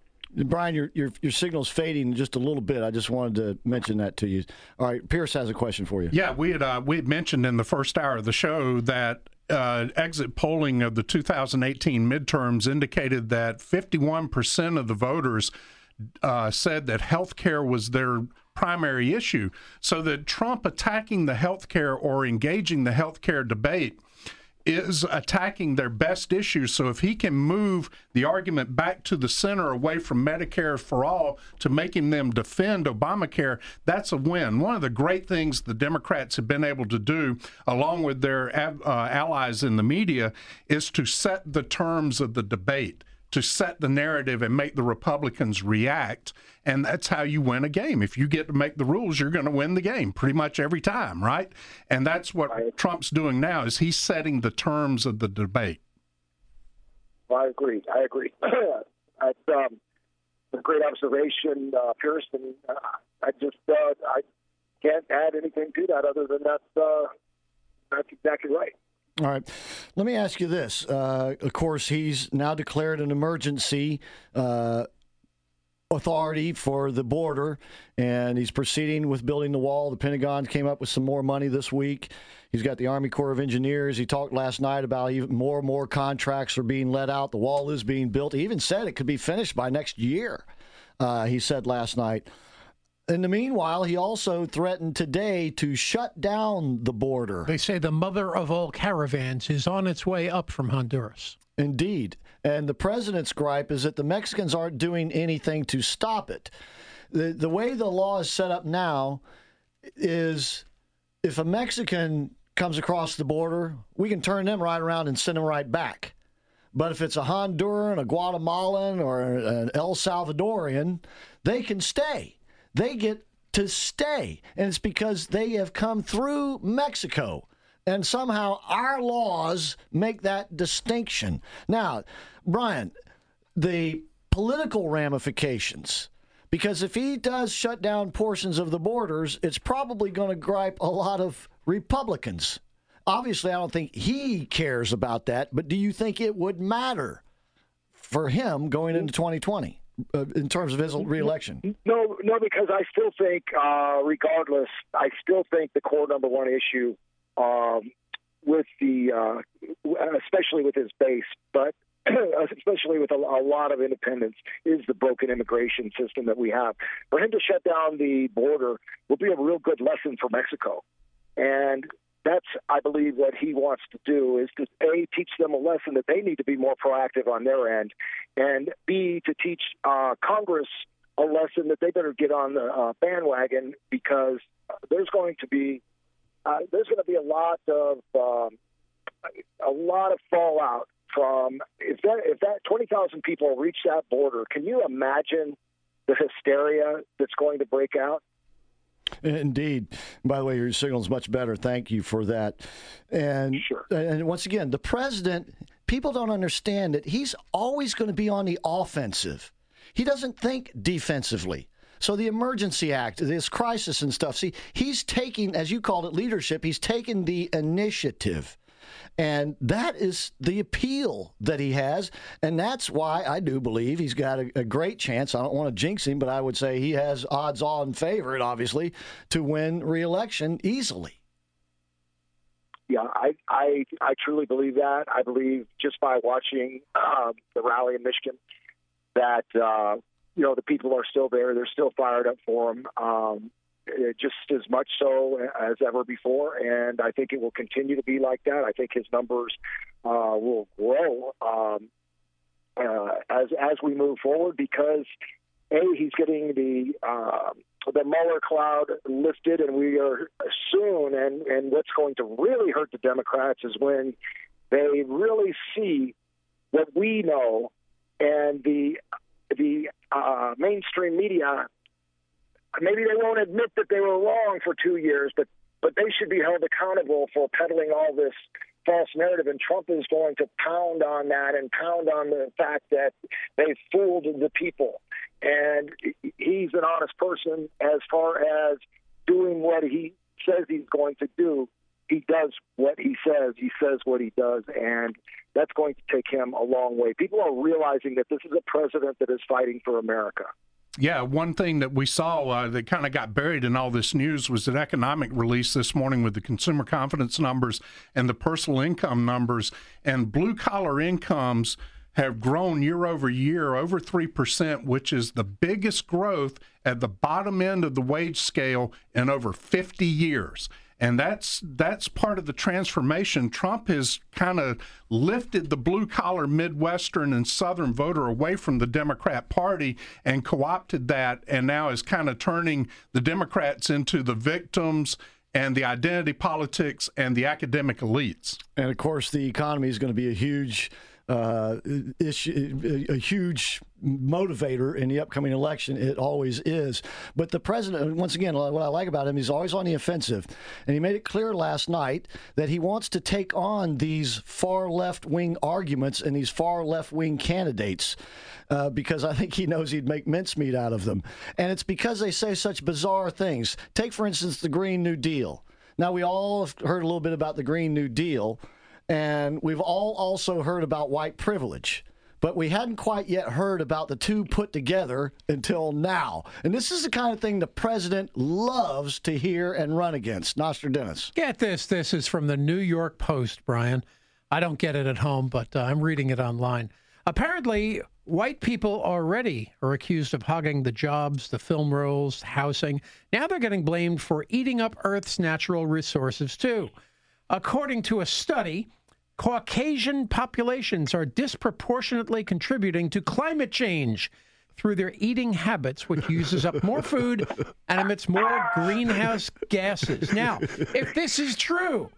Brian, your, your your signal's fading just a little bit. I just wanted to mention that to you. All right, Pierce has a question for you. Yeah, we had uh, we had mentioned in the first hour of the show that uh, exit polling of the 2018 midterms indicated that 51% of the voters uh, said that health care was their primary issue. So that Trump attacking the healthcare or engaging the healthcare debate is attacking their best issues. So if he can move the argument back to the center away from Medicare for all to making them defend Obamacare, that's a win. One of the great things the Democrats have been able to do, along with their uh, allies in the media, is to set the terms of the debate to set the narrative and make the Republicans react. And that's how you win a game. If you get to make the rules, you're going to win the game pretty much every time, right? And that's what. Trump's doing now is he's setting the terms of the debate. Well, I agree. I agree. that's um, a great observation, uh. And uh, I just uh, I can't add anything to that other than that's uh, that's exactly right. All right. Let me ask you this. Uh, of course, he's now declared an emergency uh, authority for the border, and he's proceeding with building the wall. The Pentagon came up with some more money this week. He's got the Army Corps of Engineers. He talked last night about even more and more contracts are being let out. The wall is being built. He even said it could be finished by next year. Uh, he said last night. In the meanwhile, he also threatened today to shut down the border. They say the mother of all caravans is on its way up from Honduras. Indeed. And the president's gripe is that the Mexicans aren't doing anything to stop it. The, the way the law is set up now is if a Mexican comes across the border, we can turn them right around and send them right back. But if it's a Honduran, a Guatemalan, or an El Salvadorian, they can stay they get to stay. And it's because they have come through Mexico. And somehow our laws make that distinction. Now, Brian, the political ramifications, because if he does shut down portions of the borders, it's probably going to gripe a lot of Republicans. Obviously, I don't think he cares about that, but do you think it would matter for him going into 2020? Uh, in terms of his reelection. No, no, because I still think, uh, regardless, I still think the core number one issue um, with the, uh, especially with his base, but especially with a, a, lot of independents, is the broken immigration system that we have. For him to shut down the border will be a real good lesson for Mexico. And that's, I believe, what he wants to do is to a teach them a lesson that they need to be more proactive on their end, and b to teach uh, Congress a lesson that they better get on the uh, bandwagon because there's going to be uh, there's going to be a lot of um, a lot of fallout from if that if that 20,000 people reach that border. Can you imagine the hysteria that's going to break out? Indeed. By the way, your signal is much better. Thank you for that. And sure. and once again, the president, people don't understand that he's always going to be on the offensive. He doesn't think defensively. So the Emergency Act, this crisis and stuff. See, he's taking, as you called it, leadership. He's taking the initiative. And that is the appeal that he has. And that's why I do believe he's got a, a great chance. I don't want to jinx him, but I would say he has odds on favorite, obviously, to win reelection easily. Yeah, I, I, I truly believe that. I believe just by watching uh, the rally in Michigan that, uh, you know, the people are still there. They're still fired up for him. Um, just as much so as ever before, and I think it will continue to be like that. I think his numbers uh, will grow um, uh, as as we move forward because a he's getting the uh, the Mueller cloud lifted, and we are soon. And and what's going to really hurt the Democrats is when they really see what we know, and the the uh, mainstream media maybe they won't admit that they were wrong for two years, but but they should be held accountable for peddling all this false narrative. And Trump is going to pound on that and pound on the fact that they fooled the people. And he's an honest person as far as doing what he says he's going to do. He does what he says. He says what he does, and that's going to take him a long way. People are realizing that this is a president that is fighting for America yeah, one thing that we saw uh, that kind of got buried in all this news was an economic release this morning with the consumer confidence numbers and the personal income numbers. And blue collar incomes have grown year over year over 3%, which is the biggest growth at the bottom end of the wage scale in over 50 years and that's that's part of the transformation. Trump has kind of lifted the blue collar Midwestern and Southern voter away from the Democrat Party and co-opted that, and now is kind of turning the Democrats into the victims and the identity politics and the academic elites. And of course, the economy is going to be a huge uh, issue, a huge motivator in the upcoming election. It always is. But the president, once again, what I like about him, he's always on the offensive. And he made it clear last night that he wants to take on these far left wing arguments and these far left wing candidates. Uh, because I think he knows he'd make mincemeat out of them. And it's because they say such bizarre things. Take, for instance, the Green New Deal. Now, we all have heard a little bit about the Green New Deal. And we've all also heard about white privilege, but we hadn't quite yet heard about the two put together until now. And this is the kind of thing the president loves to hear and run against. Nostradamus. Get this. This is from the New York Post, Brian. I don't get it at home, but uh, I'm reading it online. Apparently, white people already are accused of hogging the jobs, the film roles, housing. Now they're getting blamed for eating up Earth's natural resources, too. According to a study, Caucasian populations are disproportionately contributing to climate change through their eating habits, which uses up more food and emits more greenhouse gases. Now, if this is true,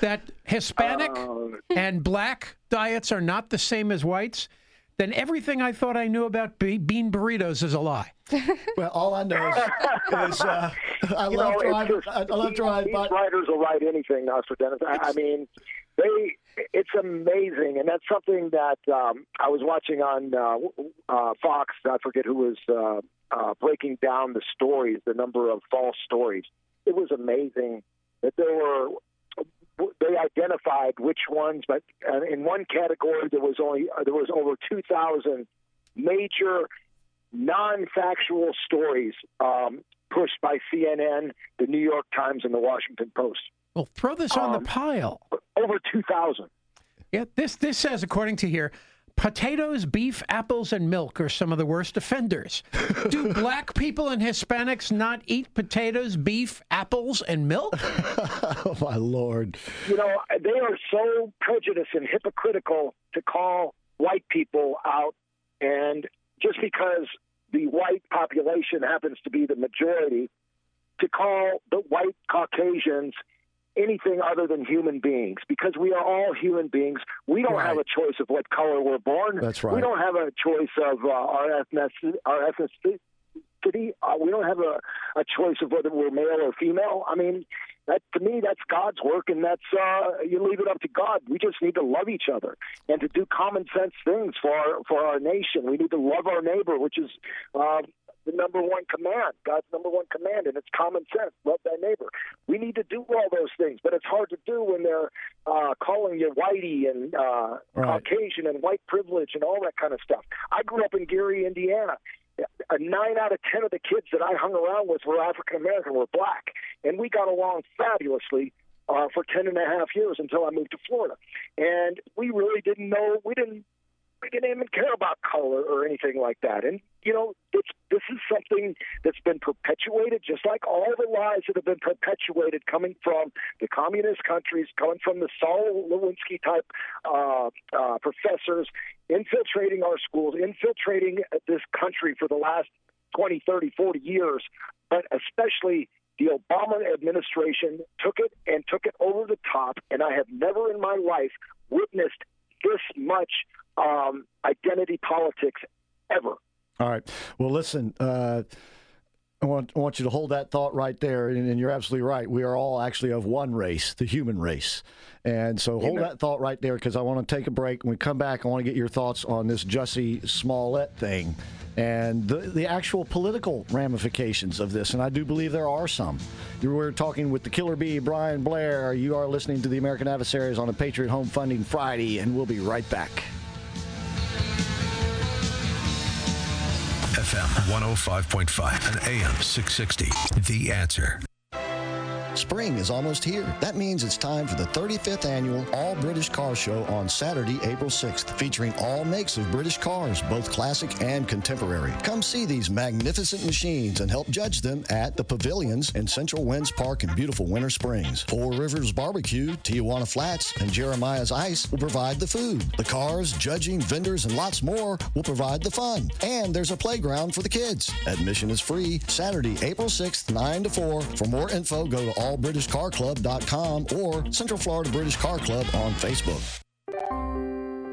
that Hispanic uh, and black diets are not the same as whites, then everything I thought I knew about bean burritos is a lie. well, all I know is, is uh, I, love know, driving, I, I love driving. These writers will write anything, Nostradamus. I, I mean, they it's amazing, and that's something that um, I was watching on uh, uh, Fox. I forget who was uh, uh, breaking down the stories, the number of false stories. It was amazing that there were. They identified which ones, but in one category there was only there was over two thousand major non-factual stories um, pushed by CNN, the New York Times, and the Washington Post. Well, throw this on Um, the pile. Over 2,000. Yeah, this this says according to here, potatoes, beef, apples, and milk are some of the worst offenders. Do black people and Hispanics not eat potatoes, beef, apples, and milk? oh my lord! You know, they are so prejudiced and hypocritical to call white people out, and just because the white population happens to be the majority, to call the white Caucasians anything other than human beings because we are all human beings. We don't have a choice of what color we're born. That's right. We don't have a choice of uh, our ethnicity. Our ethnicity. Uh, we don't have a, a choice of whether we're male or female. I mean, that to me, that's God's work, and that's uh, you leave it up to God. We just need to love each other and to do common sense things for our, for our nation. We need to love our neighbor, which is uh, the number one command, God's number one command, and it's common sense. Love thy neighbor. We need to do all those things, but it's hard to do when they're uh, calling you whitey and uh, Right. Caucasian and white privilege and all that kind of stuff. I grew up in Gary, Indiana. A nine out of ten of the kids that I hung around with were African American, were black, and we got along fabulously uh, for ten and a half years until I moved to Florida. And we really didn't know. We didn't we didn't even care about color or anything like that. And you know, this is something that's been perpetuated, just like all the lies that have been perpetuated coming from the communist countries, coming from the Saul Alinsky type uh, uh, professors, infiltrating our schools, infiltrating this country for the last 20, 30, 40 years, but especially the Obama administration took it and took it over the top. And I have never in my life witnessed this much um, identity politics ever. All right. Well, listen. Uh, I want, I want you to hold that thought right there, and, and you're absolutely right. We are all actually of one race, the human race. And so hold Amen. that thought right there because I want to take a break. When we come back, I want to get your thoughts on this Jussie Smollett thing and the, the actual political ramifications of this. And I do believe there are some. You were talking with the Killer Bee, Brian Blair. You are listening to the American Adversaries on a Patriot Home Funding Friday, and we'll be right back. FM 105.5 and AM 660. The answer. Spring is almost here. That means it's time for the 35th annual All British Car Show on Saturday, April 6th, featuring all makes of British cars, both classic and contemporary. Come see these magnificent machines and help judge them at the pavilions in Central Winds Park in beautiful Winter Springs. Four Rivers Barbecue, Tijuana Flats, and Jeremiah's Ice will provide the food. The cars, judging, vendors, and lots more will provide the fun. And there's a playground for the kids. Admission is free Saturday, April 6th, 9 to 4. For more info, go to allbritishcarclub.com or Central Florida British Car Club on Facebook.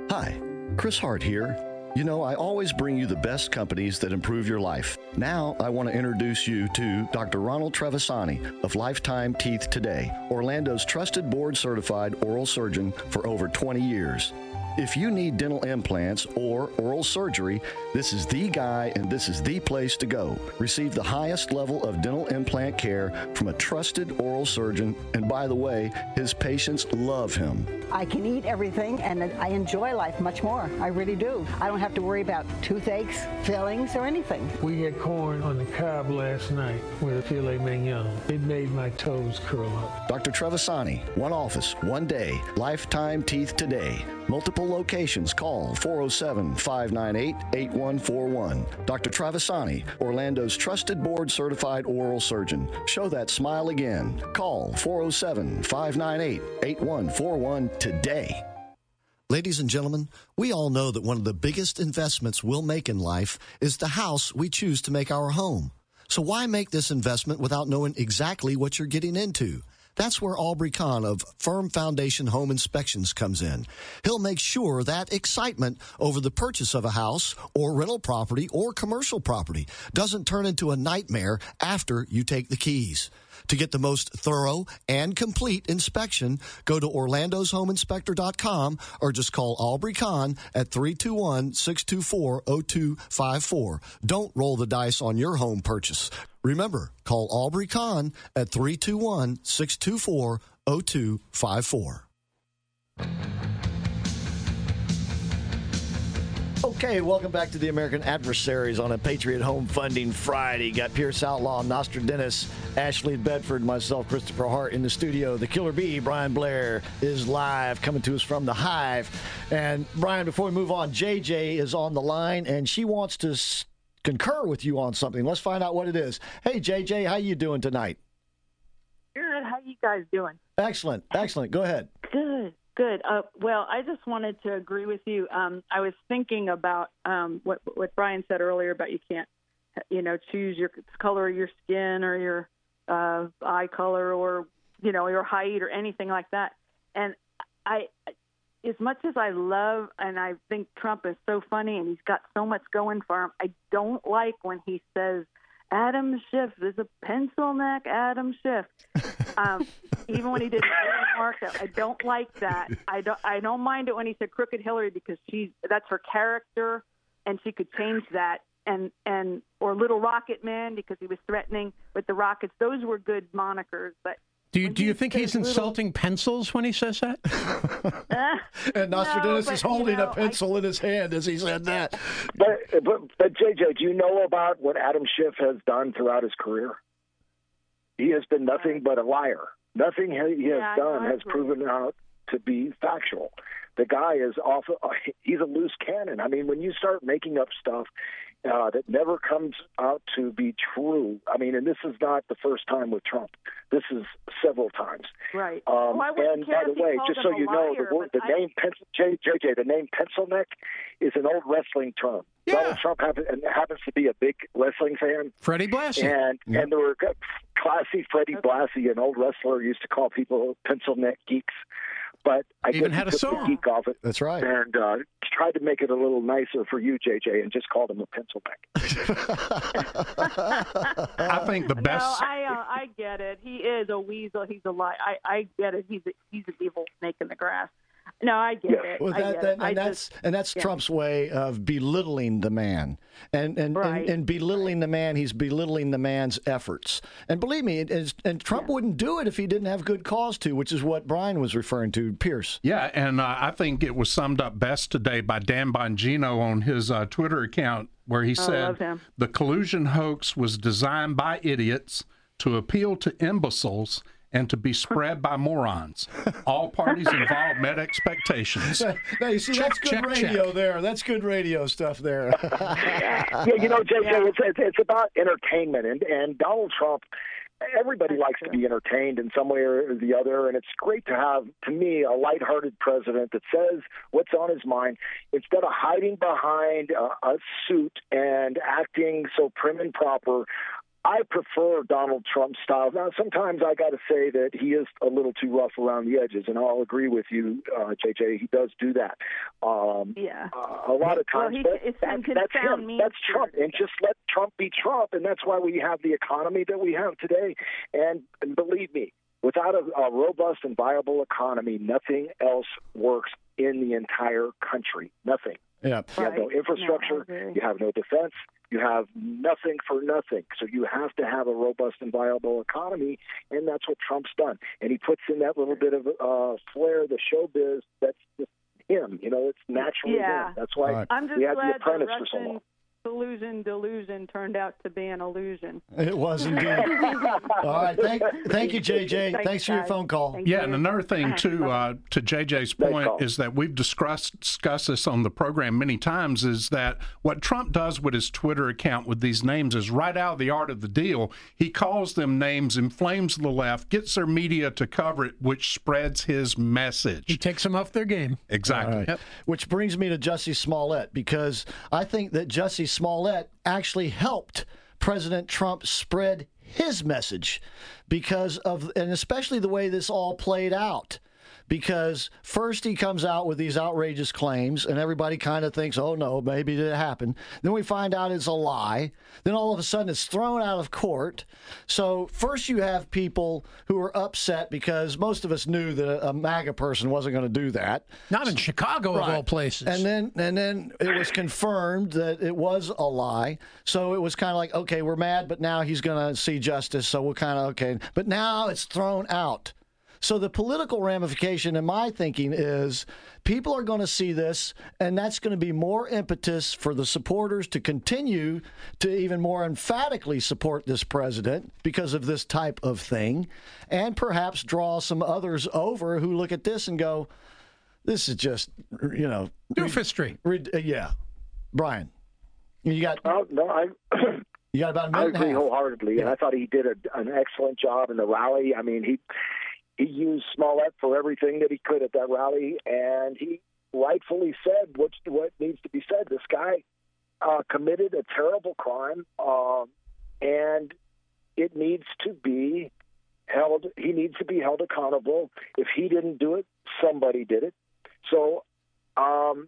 Hi, Chris Hart here. You know, I always bring you the best companies that improve your life. Now, I want to introduce you to Dr. Ronald Trevisani of Lifetime Teeth Today, Orlando's trusted board certified oral surgeon for over 20 years. If you need dental implants or oral surgery, this is the guy and this is the place to go. Receive the highest level of dental implant care from a trusted oral surgeon, and by the way, his patients love him. I can eat everything and I enjoy life much more. I really do. I don't have to worry about toothaches, fillings, or anything. We had corn on the cob last night with a filet mignon. It made my toes curl up. Dr. Trevisani, one office, one day, lifetime teeth today. Multiple locations. Call 407 598 8141. Dr. Trevisani, Orlando's trusted board certified oral surgeon. Show that smile again. Call 407 598 8141 today. Ladies and gentlemen, we all know that one of the biggest investments we'll make in life is the house we choose to make our home. So why make this investment without knowing exactly what you're getting into? That's where Aubrey Kahn of Firm Foundation Home Inspections comes in. He'll make sure that excitement over the purchase of a house or rental property or commercial property doesn't turn into a nightmare after you take the keys. To get the most thorough and complete inspection, go to orlandoshomeinspector.com or just call Aubrey Kahn at 321-624-0254. Don't roll the dice on your home purchase. Remember, call Aubrey Kahn at 321-624-0254. Okay, welcome back to the American Adversaries on a Patriot Home Funding Friday. Got Pierce Outlaw, Nostradamus, Ashley Bedford, myself, Christopher Hart in the studio. The Killer Bee, Brian Blair, is live coming to us from the Hive. And Brian, before we move on, JJ is on the line and she wants to concur with you on something. Let's find out what it is. Hey, JJ, how you doing tonight? Good. How you guys doing? Excellent, excellent. Go ahead. Good. Good. Uh, well, I just wanted to agree with you. Um, I was thinking about um, what what Brian said earlier about you can't, you know, choose your color of your skin or your uh, eye color or you know your height or anything like that. And I, as much as I love and I think Trump is so funny and he's got so much going for him, I don't like when he says Adam Schiff is a pencil neck Adam Schiff. Um, even when he did Mark, I don't like that. I don't. I don't mind it when he said crooked Hillary because she's that's her character, and she could change that. And and or Little Rocket Man because he was threatening with the rockets. Those were good monikers, but Do you, do you think he's little- insulting pencils when he says that? Uh, and Nostradamus but, is you holding know, a pencil in his hand as he said that. But, but but JJ, do you know about what Adam Schiff has done throughout his career? He has been nothing but a liar. Nothing he he has Yeah, done has proven out to be factual. The guy is off. He's a loose cannon. I mean, when you start making up stuff uh, that never comes out to be true, I mean, and this is not the first time with Trump. This is several times. right. Um, well, I wouldn't and care by the way, just so a you know, the word, the I- name pencil, J, JJ, the name pencil neck is an old wrestling term. Donald Trump happen, and happens to be a big wrestling fan. Freddie Blassie. And and there were classy Freddie Blassie, an old wrestler, used to call people pencil neck geeks. But I Even had he a took the song. geek off it. That's right. And uh, tried to make it a little nicer for you, JJ, and just called him a pencil neck. I think the best. No, I uh, I get it. He is a weasel. He's a lie. I I get it. He's a, he's an evil snake in the grass. No, I get it. Well, I that, get that, it. and I that's just, and that's yeah. Trump's way of belittling the man, and and, Right. and and belittling the man. He's belittling the man's efforts. And believe me, it is, and Trump wouldn't do it if he didn't have good cause to, which is what Brian was referring to. Pierce. Yeah, and uh, I think it was summed up best today by Dan Bongino on his uh, Twitter account, where he said the collusion hoax was designed by idiots to appeal to imbeciles and to be spread by morons. All parties involved met expectations. Now you see, Check, that's good check, radio check. there. That's good radio stuff there. yeah, you know, JJ, it's, it's it's about entertainment, and and Donald Trump. Everybody likes to be entertained in some way or the other, and it's great to have, to me, a lighthearted president that says what's on his mind instead of hiding behind a, a suit and acting so prim and proper. I prefer Donald Trump's style. Now, sometimes I got to say that he is a little too rough around the edges, and I'll agree with you, uh, JJ. He does do that. Um, Yeah. uh, a lot of Well, times, he- but it's- that's, it can that's sound him. That's Trump, and just let Trump be Trump, and that's why we have the economy that we have today. And, and believe me, without a, a robust and viable economy, nothing else works in the entire country. Nothing. Yeah. You have no infrastructure. No, you have no defense. You have nothing for nothing. So you have to have a robust and viable economy, and that's what Trump's done. And he puts in that little bit of uh, flair, the showbiz. That's just him. You know, it's naturally Yeah. him. That's why I'm just we had glad the Apprentice the for so long. Russian collusion delusion turned out to be an illusion. It was indeed. All right. Thank, thank you, JJ. Thanks, Thanks for your phone call. Thank Yeah, you. and another thing Uh-huh. too, uh, to JJ's point, is that we've discussed discussed this on the program many times. Is that what Trump does with his Twitter account with these names is right out of the art of the deal. He calls them names, inflames the left, gets their media to cover it, which spreads his message. He takes them off their game. Exactly. All right. Which brings me to Jussie Smollett because I think that Jussie Smollett actually helped President Trump spread his message because of, and especially the way this all played out. Because first he comes out with these outrageous claims, and everybody kind of thinks, oh no, maybe it happened. Then we find out it's a lie. Then all of a sudden it's thrown out of court. So first you have people who are upset because most of us knew that a, MAGA person wasn't going to do that. Not in Chicago, of all places. And then and then it was confirmed that it was a lie. So it was kind of like, okay, we're mad, but now he's going to see justice. So we're kind of okay. But now it's thrown out. So the political ramification in my thinking is people are going to see this, and that's going to be more impetus for the supporters to continue to even more emphatically support this president because of this type of thing, and perhaps draw some others over who look at this and go, "This is just, you know, doofistry." Re- uh, yeah, Brian, you got. Oh, no, I. You got about a I minute and a agree half. wholeheartedly, and I thought he did a, an excellent job in the rally. I mean, he he used Smollett for everything that he could at that rally, and he rightfully said what's what needs to be said. This guy uh, committed a terrible crime, um, and it needs to be held. He needs to be held accountable. If he didn't do it, somebody did it. So. Um,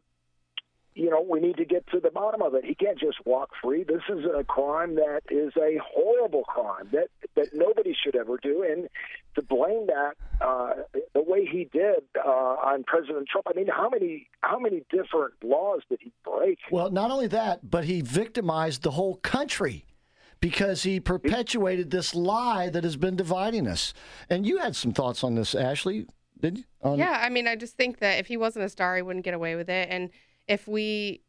you know, we need to get to the bottom of it. He can't just walk free. This is a crime that is a horrible crime that that nobody should ever do. And to blame that uh, the way he did uh, on President Trump, I mean, how many how many different laws did he break? Well, not only that, but he victimized the whole country because he perpetuated this lie that has been dividing us. And you had some thoughts on this, Ashley, did you? On- yeah, I mean, I just think that if he wasn't a star, he wouldn't get away with it. And if we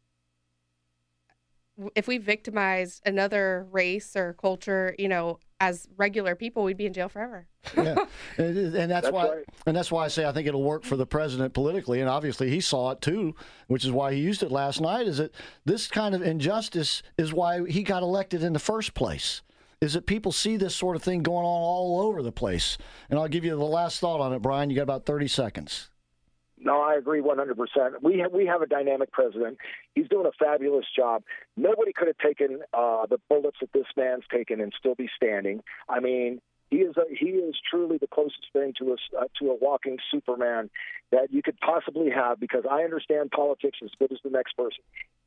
if we victimized another race or culture, you know, as regular people, we'd be in jail forever. yeah, and, and that's, That's why, right. and that's why I say I think it'll work for the president politically, and obviously he saw it too, which is why he used it last night. Is that this kind of injustice is why he got elected in the first place? Is that people see this sort of thing going on all over the place? And I'll give you the last thought on it, Brian. You got about thirty seconds. No, I agree 100%. We have, we have a dynamic president. He's doing a fabulous job. Nobody could have taken uh, the bullets that this man's taken and still be standing. I mean, he is a, he is truly the closest thing to a uh, to a walking Superman that you could possibly have because I understand politics as good as the next person,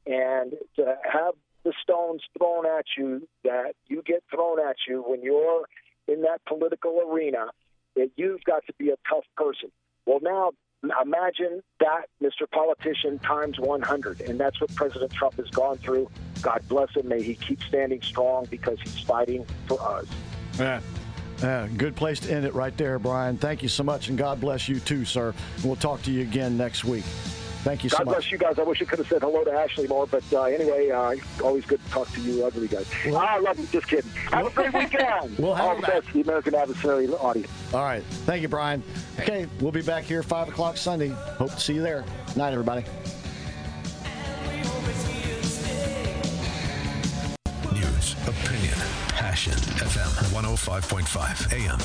and to have the stones thrown at you that you get thrown at you when you're in that political arena, that you've got to be a tough person. Well, now imagine that, Mr. Politician, times 100. And that's what President Trump has gone through. God bless him. May he keep standing strong because he's fighting for us. Yeah. Yeah, good place to end it right there, Brian. Thank you so much, and God bless you too, sir. We'll talk to you again next week. Thank you God so much. bless you guys. I wish I could have said hello to Ashley more, but uh, anyway, uh, always good to talk to you ugly guys. I love you. Just kidding. Have a great weekend. We'll have All her the best, the American Adversary audience. All right. Thank you, Brian. Okay, we'll be back here 5 o'clock Sunday. Hope to see you there. Night, everybody. News, opinion, passion. FM 105.5 AM